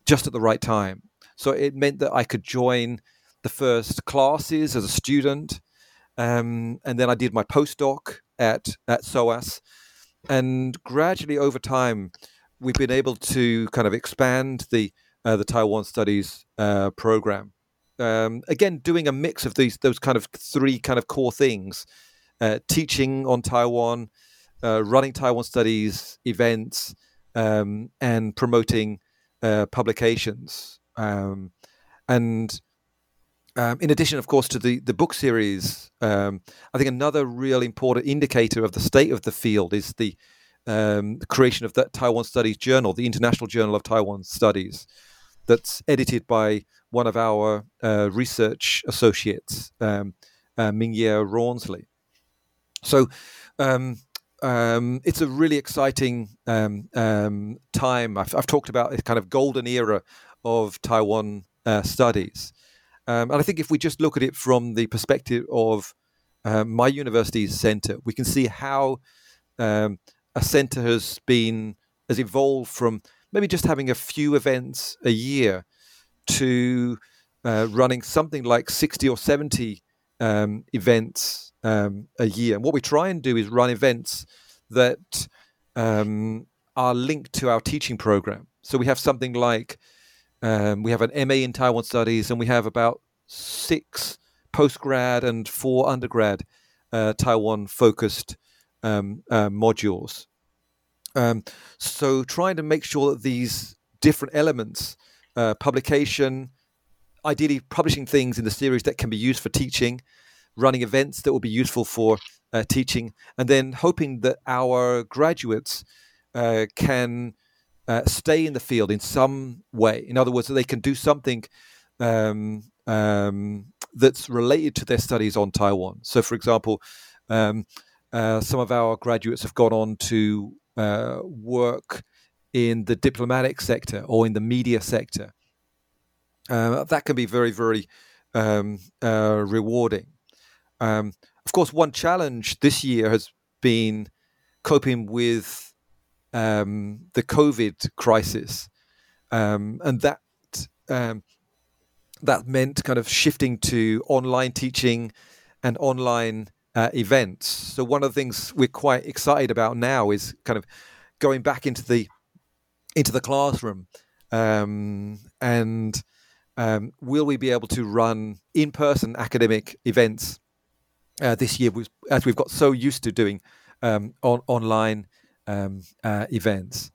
just at the right time. So it meant that I could join the first classes as a student. Um, and then I did my postdoc at, at SOAS. And gradually over time, we've been able to kind of expand the, uh, the Taiwan Studies uh, program. Um, again, doing a mix of these those kind of three kind of core things: uh, teaching on Taiwan, uh, running Taiwan studies events, um, and promoting uh, publications. Um, and um, in addition, of course, to the, the book series, um, I think another real important indicator of the state of the field is the, um, the creation of the Taiwan Studies Journal, the International Journal of Taiwan Studies, that's edited by one of our uh, research associates, um, uh, Ming-Yeh Rawnsley. So um, um, it's a really exciting um, time. I've, I've, talked about this kind of golden era of Taiwan uh, studies. Um, and I think if we just look at it from the perspective of uh, my university's center, we can see how um, a center has been has evolved from maybe just having a few events a year to uh, running something like 60 or 70 um, events um, a year. And what we try and do is run events that um, are linked to our teaching program. So we have something like um, we have an MA in Taiwan Studies, and we have about six postgrad and four undergrad uh, Taiwan focused um, uh, modules. Um, so trying to make sure that these different elements, uh, publication, ideally publishing things in the series that can be used for teaching, running events that will be useful for uh, teaching, and then hoping that our graduates uh, can uh, stay in the field in some way. In other words, that they can do something um, um, that's related to their studies on Taiwan. So, for example, um, uh, some of our graduates have gone on to uh, work in the diplomatic sector or in the media sector. Uh, that can be very, very um, uh, rewarding. Um, of course, one challenge this year has been coping with um, the COVID crisis, um, and that um, that meant kind of shifting to online teaching and online uh, events. So one of the things we're quite excited about now is kind of going back into the into the classroom, um, and um, will we be able to run in-person academic events uh, this year, as we've got so used to doing um, on, online um, uh, events?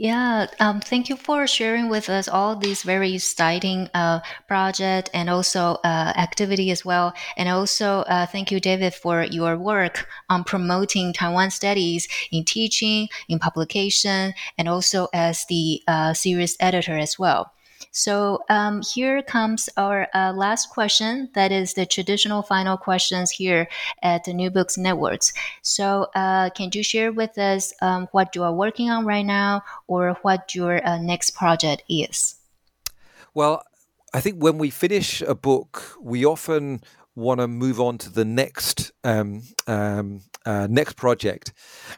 Yeah, um, thank you for sharing with us all these very exciting uh, project and also uh, activity as well. And also, uh, thank you, David, for your work on promoting Taiwan studies in teaching, in publication, and also as the uh, series editor as well. So um, here comes our uh, last question. That is the traditional final questions here at the New Books Networks. So uh, can you share with us um, what you are working on right now or what your uh, next project is? Well, I think when we finish a book, we often want to move on to the next um, um, uh, next project.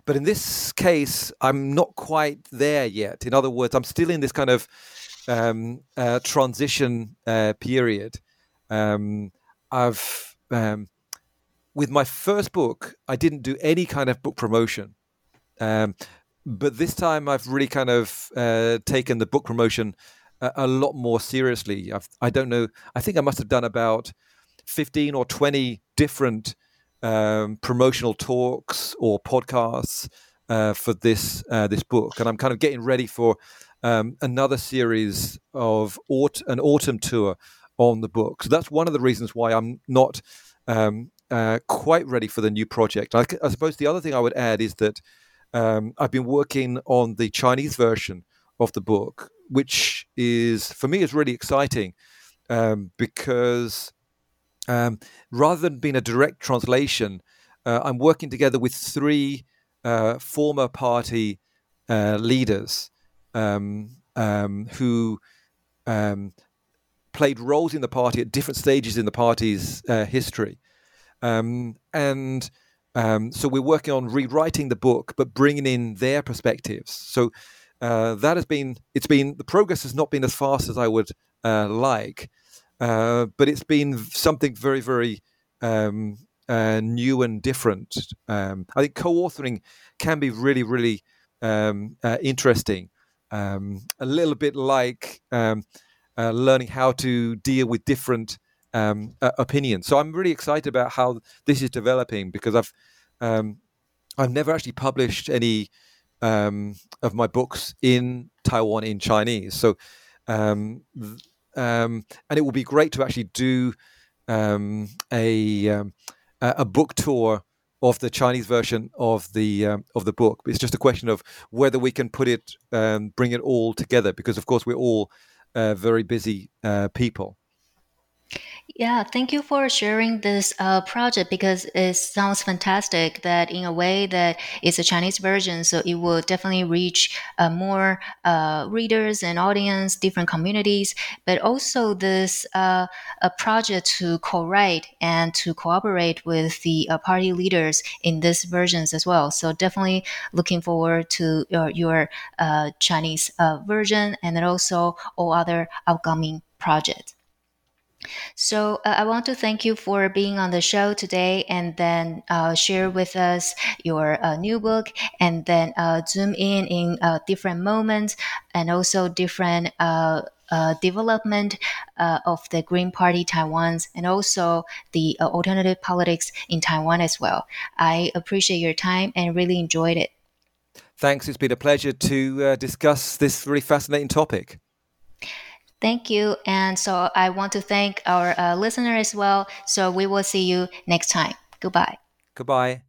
But in this case, I'm not quite there yet. In other words, I'm still in this kind of um, uh, transition uh, period. Um, I've um, with my first book, I didn't do any kind of book promotion, um, but this time I've really kind of uh, taken the book promotion a, a, lot more seriously. I've, I don't know. I think I must have done about fifteen or twenty different um, promotional talks or podcasts uh, for this uh, this book, and I'm kind of getting ready for um, another series of aut- an autumn tour on the book. So that's one of the reasons why I'm not um, uh, quite ready for the new project. I, I, suppose the other thing I would add is that um, I've been working on the Chinese version of the book, which is for me is really exciting um, because um, rather than being a direct translation, uh, I'm working together with three uh, former party uh, leaders um, um, who um, played roles in the party at different stages in the party's uh, history. Um, and um, so we're working on rewriting the book, but bringing in their perspectives. So uh, that has been, it's been, the progress has not been as fast as I would uh, like, uh, but it's been something very, very um, uh, new and different. I think co authoring can be really, really uh, interesting um, a little bit like um, uh, learning how to deal with different um, uh, opinions. So I'm really excited about how this is developing because I've um, I've never actually published any um, of my books in Taiwan in Chinese. So um, and it will be great to actually do a a book tour of the Chinese version of the um, of the book. It's just a question of whether we can put it, um, bring it all together, because of course we're all uh, very busy uh, people. Yeah, thank you for sharing this uh, project because it sounds fantastic that in a way that it's a Chinese version, so it will definitely reach uh, more uh, readers and audience, different communities, but also this uh, a project to co-write and to cooperate with the uh, party leaders in this versions as well. So definitely looking forward to your, your uh, Chinese version and then also all other upcoming projects. So uh, I want to thank you for being on the show today, and then uh, share with us your uh, new book, and then uh, zoom in in uh, different moments, and also different. Uh, development of the Green Party Taiwan's and also the alternative politics in Taiwan as well. I appreciate your time and really enjoyed it. Thanks. It's been a pleasure to discuss this really fascinating topic. Thank you. And so I want to thank our uh, listener as well. So we will see you next time. Goodbye. Goodbye.